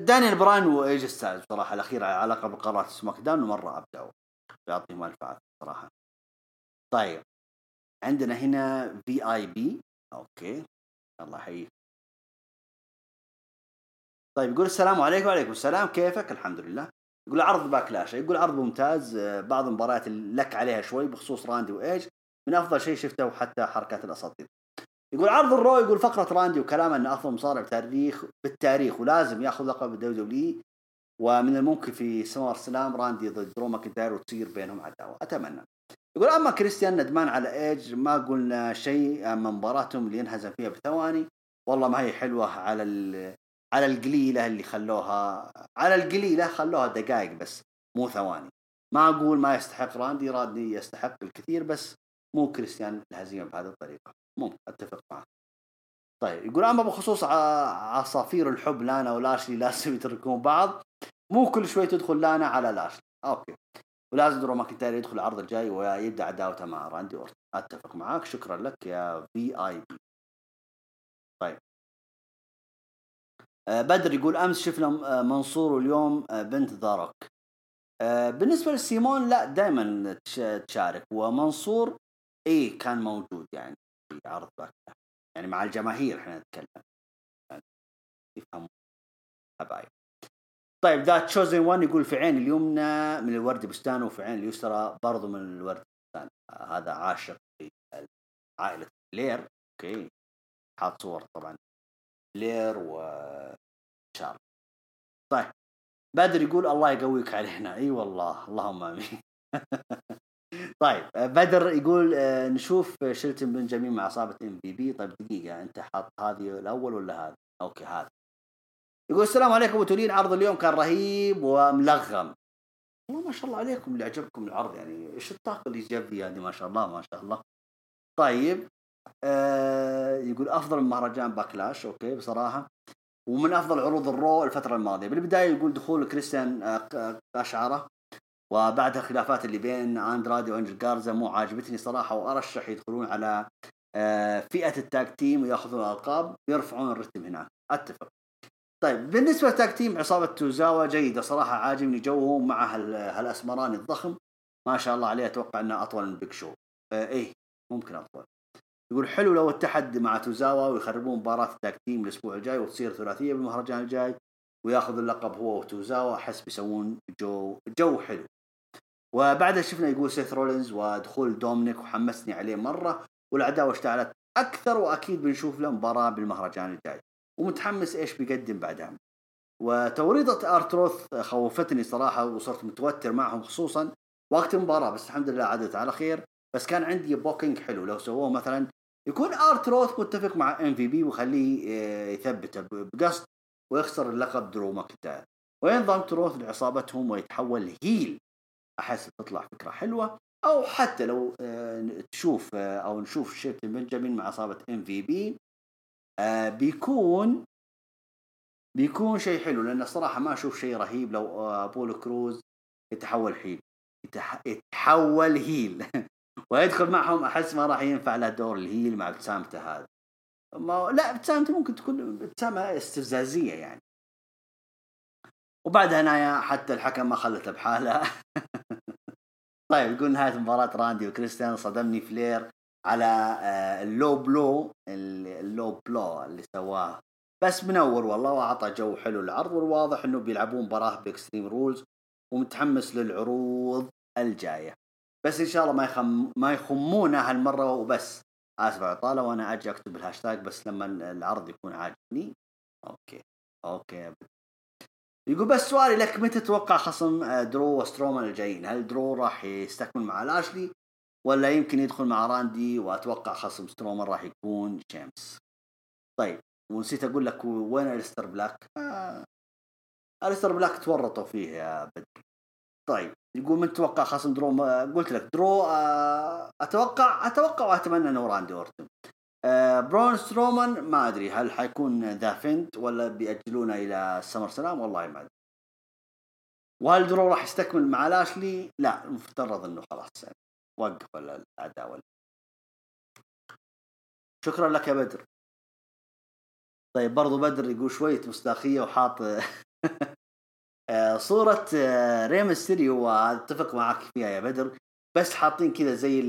دانيال براين واي جي ستايلز بصراحة الأخير على علاقة بقرارات SmackDown ومرة أبدعوا. يعطيهم منفعه صراحة طيب عندنا هنا VIP. أوكي الله يحييك. طيب يقول السلام عليكم. وعليكم السلام. كيفك؟ الحمد لله. يقول عرض Backlash. يقول عرض ممتاز. بعض المباريات لك عليها شوي بخصوص راندي وايج من أفضل شيء شفته وحتى حركات الأساطير. يقول عرض ال Raw يقول فقرة راندي وكلامه انه أفضل مصارع بتاريخ بالتاريخ ولازم يأخذ لقب ال WW ومن الممكن في SummerSlam راندي ضد درو ماكنتاير وتصير بينهم عداوة. أتمنى. يقول أما كريستيان ندمان على ايج ما قلنا شيء اما مباراتهم اللي ينهزم فيها بثواني. والله ما هي حلوة على على القليلة اللي خلوها على القليلة خلوها دقائق بس مو ثواني. ما أقول ما يستحق راندي راندي يستحق الكثير بس مو كريستيان الهزيمة بهذه الطريقة. ممكن أتفق معك. طيب يقول أما بخصوص عصافير الحب لانا ولاشلي لازم يتركون بعض مو كل شوي تدخل لانا على لاشلي. أوكي. ولازم درو ماكنتاير يدخل العرض الجاي ويبدأ عداوته مع راندي أورتن. أتفق معاك شكرا لك يا VIP طيب. آه، بدر يقول أمس شفنا آه، منصور واليوم آه، بنت ذارك بالنسبة لسيمون لا دائما تشارك. ومنصور اي كان موجود يعني. في عرض Backlash يعني مع الجماهير إحنا نتكلم. يعني يفهموا حبايب طيب The Chosen 1 يقول في عين اليمنى من الورد بستان وفي عين اليسرى برضو من الورد بستان. هذا عاشق عائلة لير أوكي. حاط صور طبعا لير و شارل. طيب. بدر يقول الله يقويك علينا. إي والله. اللهم آمين. [laughs] طيب بدر يقول آه، نشوف شلتن بنجامين مع عصابة MVP. طيب دقيقة أنت حاط هذه الأول ولا هذا؟ أوكي هذا يقول السلام عليكم أبو تولين. عرض اليوم كان رهيب وملغم. والله ما شاء الله عليكم اللي عجبكم العرض يعني إيش الطاقة الايجابية هذه ما شاء الله ما شاء الله. طيب آه يقول أفضل مهرجان Backlash. أوكي بصراحة. ومن أفضل عروض ال Raw الفترة الماضية. بالبداية يقول دخول كريستيان آه، أشعرة. وبعد الخلافات اللي بين أندرادي وأنجل جارزا مو عاجبتني صراحة وأرشح يدخلون على آه، فئة ال tag team ويأخذون الألقاب يرفعون الرتم هناك. أتفق. طيب بالنسبة لل tag team عصابة توزاوا جيدة صراحة عاجبني جوهم مع هالأسمراني الضخم. ما شاء الله عليه أتوقع إنه أطول من بيج شو آه إيه ممكن أطول. يقول حلو لو اتحد مع توزاوا ويخربون مباراة ال tag team الأسبوع الجاي وتصير ثلاثية بالمهرجان الجاي ويأخذ اللقب هو وتوزاوا أحس بيسوون جو جو حلو. وبعدها شفنا يقول سيث رولينز ودخول دومينيك وحمسني عليه مرة والعداوه اشتعلت أكثر وأكيد بنشوف له مباراة بالمهرجان الجاي. ومتحمس إيش بيقدم بعدها. وتوريطة أرتروث خوفتني صراحة وصرت متوتر معهم خصوصا وقت المباراة بس الحمد لله عدت على خير. بس كان عندي booking حلو لو سووه مثلا يكون أرتروث متفق مع ام في بي ويخليه آه، يثبته بقصد ويخسر اللقب درو ماكنتاير وينضم تروث لعصابتهم ويتحول heel أحس تطلع فكرة حلوة أو حتى لو آه، تشوف آه، أو نشوف شيلتن بنجامين مع عصابه ام في بي بيكون بيكون شيء حلو لأن الصراحة ما أشوف شيء رهيب لو آه، أبولو كروز يتحول heel يتحول heel. [laughs] ويدخل معهم أحس ما راح ينفع له دور ال heel مع ابتسامته هذا. ما لا ابتسامته ممكن تكون ابتسامه استفزازية يعني. وبعدها نايا حتى الحكم ما خلته بحاله. [laughs] طيب يقول نهاية مباراة راندي وكريستيان صدمني فلير على آه، ال low blow ال low blow اللي سواه. بس منور والله وأعطى جو حلو العرض والواضح إنه بيلعبون مباراة بإكستريم رولز ومتحمس للعروض الجاية. بس إن شاء الله ما يخم ما يخمونا هالمرة وبس. آسف على الإطالة وأنا أجي أكتب الهاشتاج بس لما العرض يكون عاجبني. أوكي. أوكي يقول بس سؤالي لك متى تتوقع خصم آه، درو وسترومان الجايين؟ هل درو راح يستكمل مع لاشلي ولا يمكن يدخل مع راندي وأتوقع خصم سترومان راح يكون جيمس. طيب ونسيت أقول لك وين الستر بلاك؟ آه الستر بلاك تورطوا فيه يا بدر. طيب يقول من تتوقع خصم درو قلت لك درو آه أتوقع أتوقع وأتمنى إنه راندي اورتن. آه برون سترومان ما أدري هل حيكون ذا فيند ولا بيأجلونه إلى سمر سلام والله ما أدري وهل درو راح يستكمل مع لاشلي؟ لا المفترض إنه خلاص يعني وقف العداوه شكرا لك يا بدر طيب برضو بدر يقول شوية مصداقية وحاط [laughs] آه، صورة آه، ريم ستيريو وأتفق معك فيها يا بدر بس حاطين كذا زي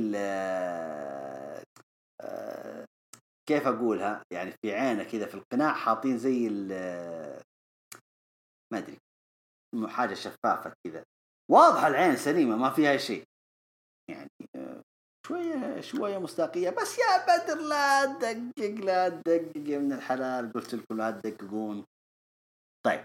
كيف أقولها؟ يعني في عينه كذا في القناع حاطين زي ال ما أدري حاجة شفافة كذا واضحة العين سليمة ما فيها شيء. يعني شوية شوية مصداقية. بس يا بدر لا تدقق لا تدقق يا من الحلال. قلت لكم لا تدققون. طيب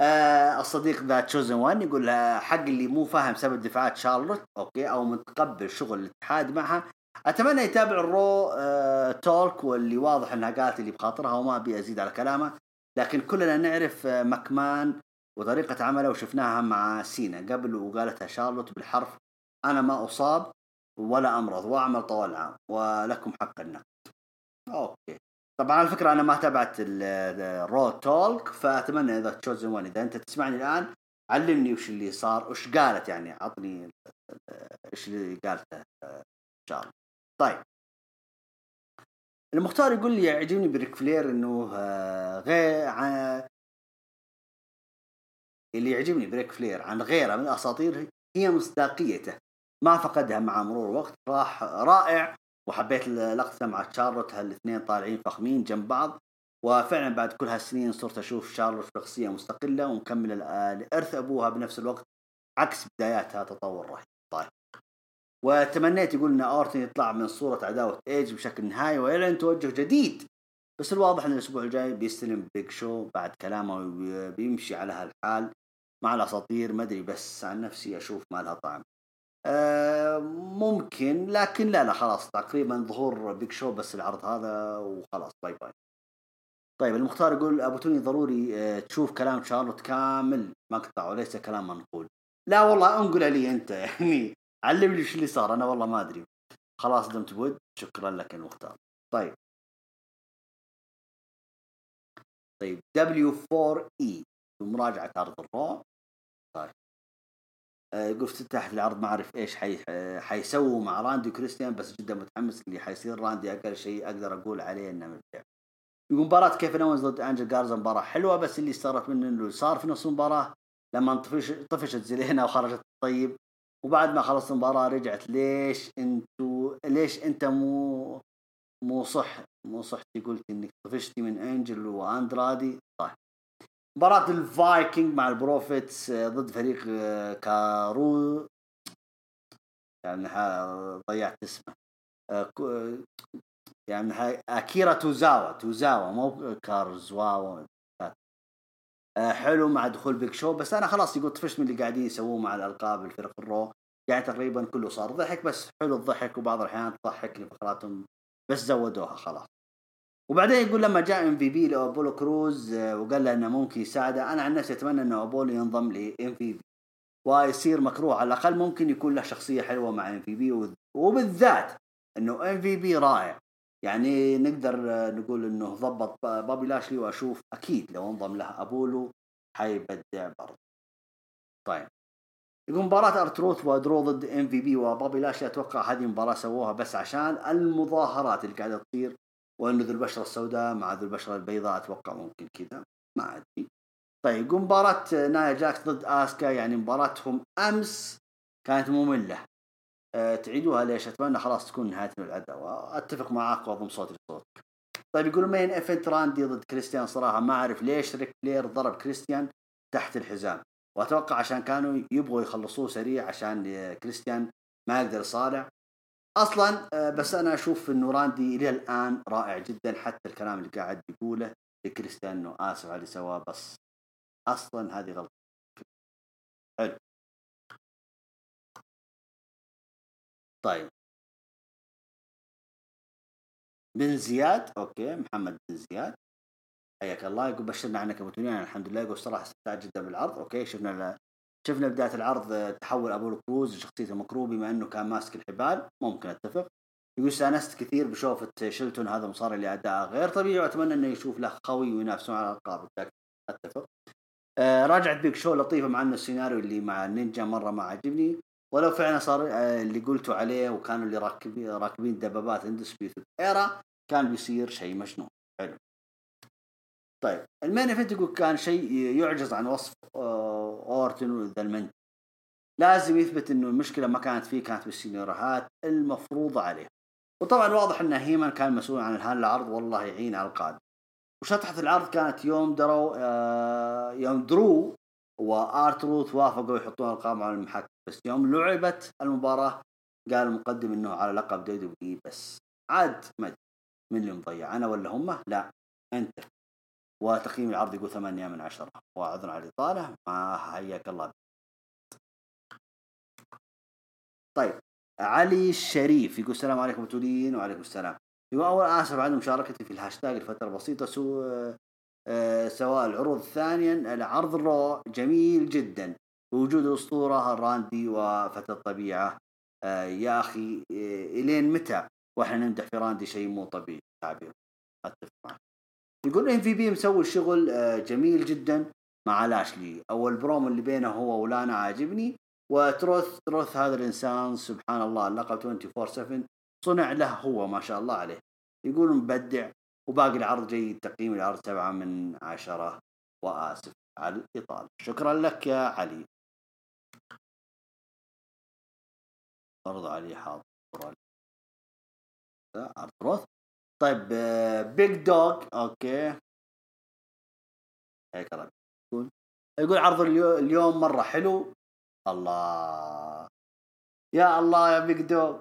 آه الصديق ذا تشوزن وان يقول حق اللي مو فاهم سبب دفعات شارلوت أوكي أو متقبل شغل الاتحاد معها أتمنى يتابع الرو آه تولك واللي واضح إنها قالت اللي بخاطرها وما أبي أزيد على كلامه لكن كلنا نعرف آه مكمان وطريقة عمله وشفناها مع سينا قبل وقالتها شارلوت بالحرف أنا ما أصاب ولا أمرض وأعمل طوال العام ولكم حق النقد. أوكي. طبعا على فكرة أنا ما تابعت الرو تولك فأتمنى إذا تشوزن وان إذا أنت تسمعني الآن علمني وش اللي صار وش قالت يعني عطني إيش اللي قالته شارلوت. طيب. المختار يقول لي يعجبني بريك فلير إنه آه، غير اللي يعجبني بريك فلير عن غيره من الاساطير هي مصداقيته. ما فقدها مع مرور الوقت راح رائع وحبيت لقطته مع تشارلوت هالاثنين طالعين فخمين جنب بعض. وفعلا بعد كل هالسنين صرت أشوف شارلوت شخصية مستقلة ومكمله لإرث أبوها بنفس الوقت عكس بداياتها تطور رهيب. طيب. وتمنيت يقول إن اورتن يطلع من صورة عداوة إيج بشكل نهائي ويعلن توجه جديد. بس الواضح إن الأسبوع الجاي بيستلم بيج شو بعد كلامه بيمشي على هالحال. مع الأساطير ما أدري بس عن نفسي أشوف ما لها طعم. أه ممكن لكن لا لا خلاص تقريبا ظهور بيج شو بس العرض هذا وخلاص bye bye. طيب المختار يقول أبو توني ضروري أه تشوف كلام شارلوت كامل مقطع وليس كلام منقول. لا والله انقل علي أنت يعني. علمني إيش اللي صار أنا والله ما أدري. خلاص دمت بود شكرا لك المختار طيب. طيب W4E بمراجعة عرض الرو. طيب. آه يقول افتتاح العرض ما أعرف إيش حي... حيسووا مع راندي وكريستيان بس جدا متحمس اللي حيصير. راندي أقل شيء أقدر أقول عليه إنه ممتع يقول مباراة كيفن اونز ضد أنجل جارزا؟ مباراة حلوة بس اللي صارت منه إنه صار في نص المباراة لما طفش طفشت زلينا وخرجت. طيب. وبعد ما خلصت المباراة رجعت ليش انتو ليش انت مو مو صح؟ مو صحتي قلت إنك طفشتي من أنجل وأندرادي؟ طيب. مباراة الفايكنج مع البروفيتس آه، ضد فريق آه، كارو يعني ضيعت اسمه. آه، يعني أكيرا توزاوا توزاوا مو كارزواوا. حلو مع دخول بيج شو بس أنا خلاص يقول طفشت من اللي قاعدين يسووه مع الالقاب الفرق الرو يعني تقريبا كله صار ضحك بس حلو الضحك وبعض الأحيان تضحك لفقراتهم بس زودوها خلاص. وبعدين يقول لما جاء ام في بي لأبولو كروز آه، وقال له إنه ممكن يساعده أنا عن نفسي أتمنى إنه أبولو ينضم لام في بي ويصير مكروه على الأقل ممكن يكون له شخصية حلوة مع ام في بي وبالذات إنه ام في بي رائع. يعني نقدر نقول إنه ضبط بابي لاشلي وأشوف أكيد لو انضم له ابولو حيبدع برضه. طيب. يقول مباراة ارتروث ودرو ضد إم في بي وبوبي لاشلي أتوقع هذه مباراة سووها بس عشان المظاهرات اللي قاعدة تصير وإنه ذو البشرة السوداء مع ذو البشرة البيضاء أتوقع ممكن كذا ما أدري. طيب يقول مباراة نايا جاكس ضد آسكا يعني مباراتهم أمس كانت مملة. تعيدوها ليش؟ أتمنى خلاص تكون نهاية العداوة اتفق معاك واضم صوتي لصوتك طيب يقول main event راندي ضد كريستيان صراحة ما أعرف ليش ريك فلير ضرب كريستيان تحت الحزام. وأتوقع عشان كانوا يبغوا يخلصوه سريع عشان كريستيان ما يقدر يصارع. أصلا آه، بس أنا أشوف إنه راندي إلى الآن رائع جدا حتى الكلام اللي قاعد يقوله لكريستيان آسف على اللي سواه بس أصلا هذه غلطه طيب. بن زياد أوكي محمد بن زياد. حياك الله يقول بشرنا عنك أبو الحمد لله. يقول صراحة استمتعت جدا بالعرض أوكي شفنا شفنا بداية العرض تحول أبولو كروز لشخصيته مكروه بما أنه كان ماسك الحبال. ممكن أتفق. يقول استأنست كثير بشوفة شيلتون هذا مصارع اللي اداءه غير طبيعي وأتمنى أنه يشوف له خوي وينافسون على الألقاب. أتفق. آه رجعة بيج شو لطيفة مع أنه السيناريو اللي مع النينجا مرة ما عجبني. ولو فعلا صار آه اللي قلتوا عليه وكانوا اللي راكبين راكبين دبابات Undisputed Era كان بيصير شيء مجنون حلو. طيب ال main event يقول كان شيء يعجز عن وصف آه، اورتن وذا المنت لازم يثبت إنه المشكلة ما كانت فيه كانت بالسيناريوهات المفروضة عليه. وطبعا واضح إن هيمان كان مسؤول عن هذا العرض والله يعين على القادم. وشطحة العرض كانت يوم درو آه يوم درو وارتروث وافقوا يحطون ألقابهم على المحك بس يوم لعبت المباراة قال المقدم إنه على لقب دبليو بس. عاد ما من اللي مضيع أنا ولا هم؟ لا أنت. وتقييم العرض يقول ثمانية من عشرة. وأعذر على الإطالة ما حياك الله طيب علي الشريف يقول السلام عليكم متولين وعليكم السلام. يقول أول آسف عن مشاركتي في الهاشتاج لفترة بسيطة آه سواء العروض ثانيا العرض الرو جميل جدا. بوجود الأسطورة راندي وفتى الطبيعة. آه يا أخي آه إلين متى وإحنا نمدح في راندي شيء مو طبيعي؟ تعبير. أتفق معك. يقول ام في بي مسوي شغل آه، جميل جدا مع لاشلي. أو البروم اللي بينه هو ولانا عاجبني. وتروث تروث هذا الإنسان سبحان الله اللقب 24 7 صنع له هو ما شاء الله عليه. يقول مبدع وباقي العرض جيد تقييم العرض سبعة من عشرة. وآسف على الإطالة. شكرا لك يا علي. برضو علي حاضر. عرض روث طيب بيج دوغ أوكي. الله يقول يقول عرض اليوم مرة حلو. الله. يا الله يا بيج دوغ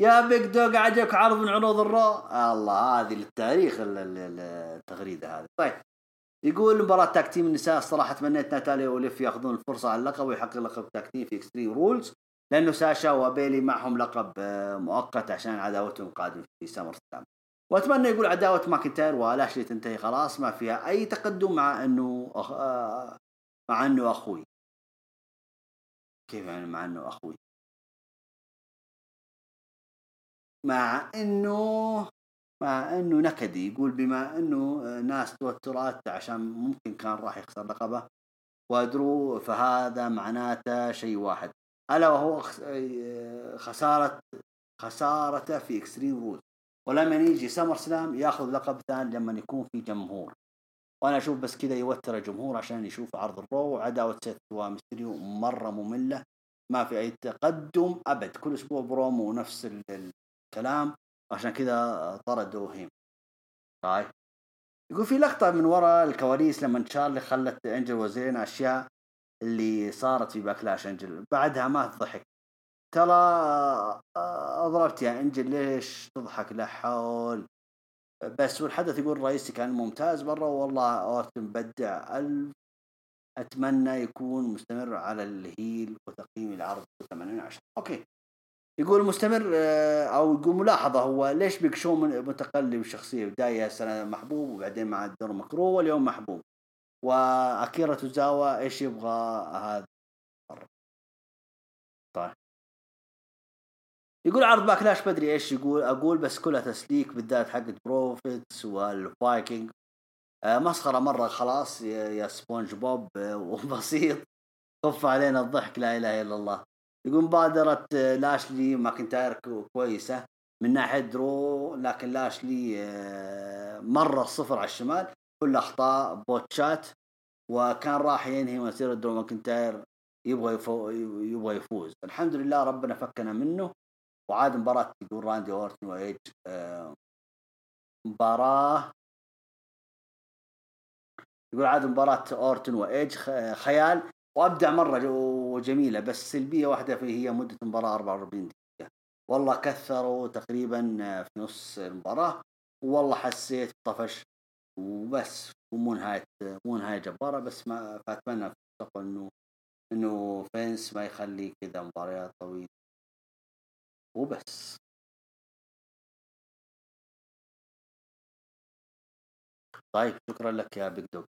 يا بيج دوغ عجبك عرض من عروض الرو الله هذه للتاريخ التغريدة هذه. طيب. يقول مباراة tag team النساء الصراحة تمنيت ناتاليا وليف يأخذون الفرصة على اللقب ويحقق لقب tag team في اكستريم رولز لأنه ساشا وبايلي معهم لقب آه، مؤقت عشان عداوتهم قادم في سامر سلام وأتمنى يقول عداوة ماكنتاير ولاشلي تنتهي خلاص ما فيها أي تقدم مع أخ... آه، مع إنه أخوي. كيف يعني مع إنه أخوي؟ مع إنه مع إنه نكدي يقول بما إنه ناس توترات عشان ممكن كان راح يخسر لقبه. وأدرو فهذا معناته شيء واحد. ألا وهو خسارة خسارته في اكستريم رول ولما يجي سمر سلام ياخذ لقب ثاني لما يكون في جمهور. وأنا أشوف بس كذا يوتر الجمهور عشان يشوف عرض الرو وعداوة سيث ومستريو مرة مملة. ما في أي تقدم أبد. كل أسبوع برومو ونفس الكلام. عشان كذا طردوا هيمان طيب. يقول في لقطة من وراء الكواليس لما تشارلي خلت انجل وزين أشياء اللي صارت في باكلاش أنجل. بعدها ما تضحك. ترى أضربت يا أنجل ليش تضحك؟ لا حول. بس والحدث يقول الرئيسي كان ممتاز مرة والله اورتن بدع. الف أتمنى يكون مستمر على ال heel وتقييم العرض 8 10 أوكي. يقول مستمر آه، أو يقول ملاحظة هو ليش بيج شو متقلب الشخصيه بداية سنة محبوب وبعدين مع الدور مكروه واليوم محبوب. وأكيرا توزاوا إيش يبغى هذا؟ طيب. يقول عرض باكلاش بدري إيش يقول أقول بس كلها تسليك بالذات حقت بروفيتس والفايكنج. آه، مسخرة مرة خلاص يا سبونج بوب آه، [laughs] وبسيط. خف علينا الضحك لا إله إلا الله. يقول مباراة لاشلي ماكنتاير كويسة. من ناحية درو لكن لاشلي آه، مرة صفر على الشمال. كل أخطاء botch ات وكان راح ينهي مسيرة درو ماكنتاير يبغى يبغى يفوز. الحمد لله ربنا فكنا منه وعاد مباراة يقول راندي اورتن وايج آه، مباراة. يقول عاد مباراة اورتن وايج خيال. وأبدع مرة وجميلة بس سلبية واحدة في هي مدة المباراه 44 دقيقة. والله كثروا تقريبا في نص المباراة والله حسيت طفش وبس ومو نهايه مو نهايه جبارة بس ما فأتمنى في إنه إنه فينس ما يخلي كذا مباريات طويلة. وبس. طيب شكرا لك يا بيج دوغ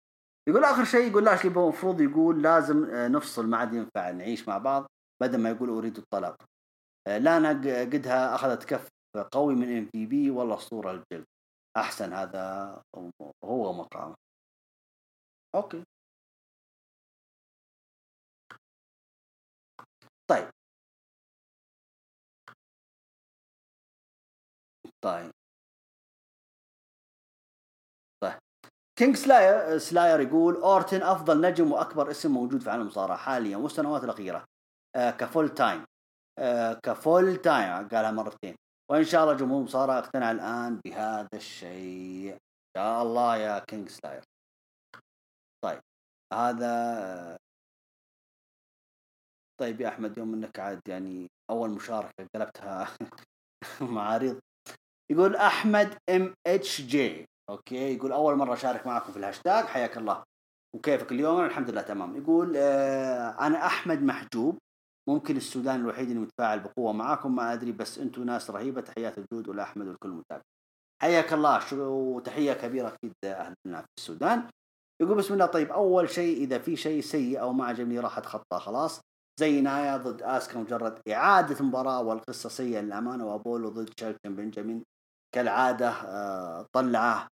يقول آخر شيء يقول لاشلي المفروض يقول لازم آه، نفصل ما عاد ينفع نعيش مع بعض بدل ما يقول أريد الطلاق. آه، لانا قدها أخذت كف قوي من ام في بي والله أسطورة الجلد. أحسن هذا هو مقامه okay. طيب. طيب. كينج سلاير سلاير يقول اورتن أفضل نجم وأكبر اسم موجود في عالم المصارعه حاليا والسنوات الأخيرة. آه ك full time. آه ك full time قالها مرتين. وإن شاء الله جمهور المصارعه أقتنع الآن بهذا الشيء. شاء الله يا كينج سلاير طيب هذا طيب يا أحمد يوم إنك عاد يعني أول مشاركة قلبتها [laughs] معارض. يقول أحمد MHJ okay يقول أول مرة أشارك معكم في الهاشتاج حياك الله. وكيفك اليوم؟ الحمد لله تمام. يقول آه أنا أحمد محجوب. ممكن السودان الوحيد اللي متفاعل بقوة معاكم ما أدري بس أنتم ناس رهيبة. تحيات الجود ولاحمد والكل متابع حياك الله. وتحية كبيرة أكيد اهلنا في السودان. يقول بسم الله. طيب أول شيء إذا في شيء سيء أو ما عجبني راح أتخطاه. خلاص. زي نايا ضد آسكا مجرد إعادة مباراة والقصة سيئة للأمانة. وأبولو ضد شيلتون بنجامين كالعادة آه، طلعة.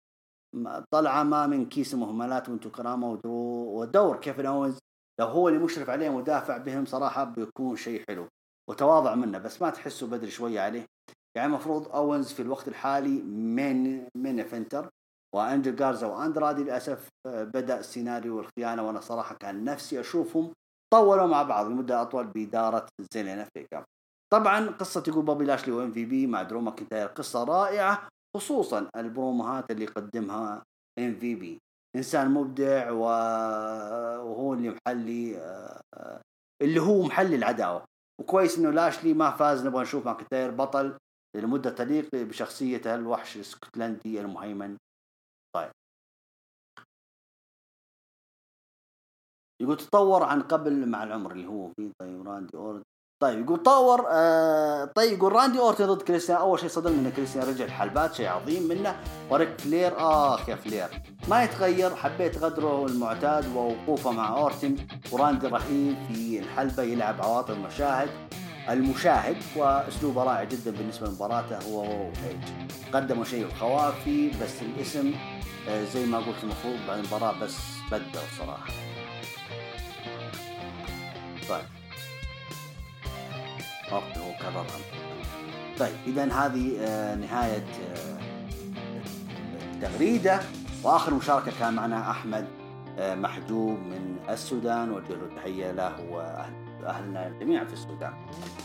طلع ما من كيس مهملات وانتو كرامة ودور. كيفن اوز لو هو اللي مشرف عليهم ودافع بهم صراحة بيكون شيء حلو وتواضع منه بس ما تحسه بدري شوية عليه. يعني المفروض أوينز في الوقت الحالي main main eventer وانجل جارزا وأندرادي للأسف بدأ السيناريو الخيانه وأنا صراحة كان نفسي أشوفهم طولوا مع بعض لمدة أطول بإدارة زيلينا فيكا طبعا قصة يقول بوبي لاشلي وام في بي مع درو ماكنتاير قصة رائعة خصوصا البروموهات اللي يقدمها ام في بي إنسان مبدع وهو اللي محلي آه، اللي هو محلي العداوة. وكويس إنه لاشلي ما فاز نبغى نشوف ماكنتاير بطل لمدة تليق بشخصيته الوحش الاسكتلندي المهيمن. طيب. يقول تطور عن قبل مع العمر اللي هو فيه طيب راندي أورد. طيب يقول طور آه طيب يقول راندي أورتن ضد كريستيان أول شيء صدمني إن كريستيان رجع الحلبات شيء عظيم منه. وريك فلير آخ يا فلير ما يتغير. حبيت غدره المعتاد ووقوفه مع أورتن وراندي رهيب في الحلبة يلعب عواطف المشاهد المشاهد وأسلوبه رائع جدا بالنسبة لمباراته. هو وبيج قدموا شيء خرافي بس الاسم آه زي ما قلت المفروض بعد المباراة بس بدأوا صراحة. طيب. okay هو كررها طيب اذا هذه آه، نهاية آه، التغريدة. وآخر مشاركة كان معنا أحمد آه، محجوب من السودان. وجه له تحيه له واهلنا جميعا في السودان.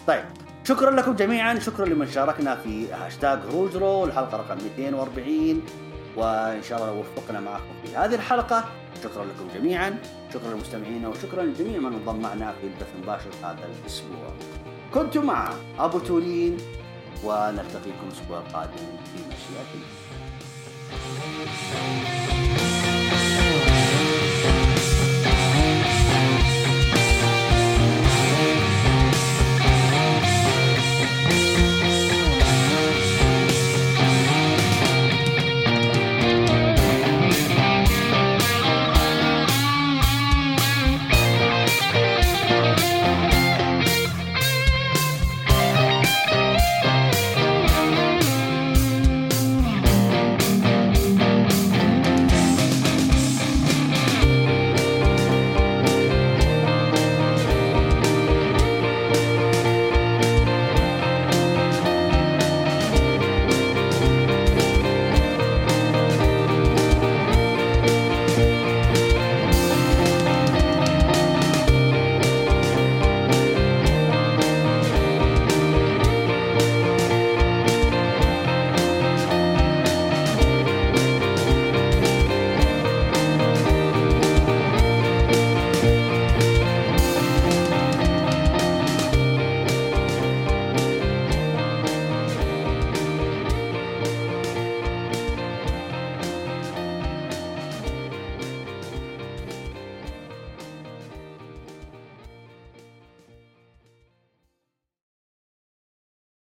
طيب شكرا لكم جميعا. شكرا لمن شاركنا في هاشتاج هروج راو الحلقة رقم 240 وإن شاء الله وفقنا معكم في هذه الحلقة. شكرا لكم جميعا. شكرا للمستمعين. وشكرا لجميع من انضم معنا في البث المباشر هذا الأسبوع. كنت مع أبو تولين ونلتقيكم الأسبوع القادم في مشيئه الله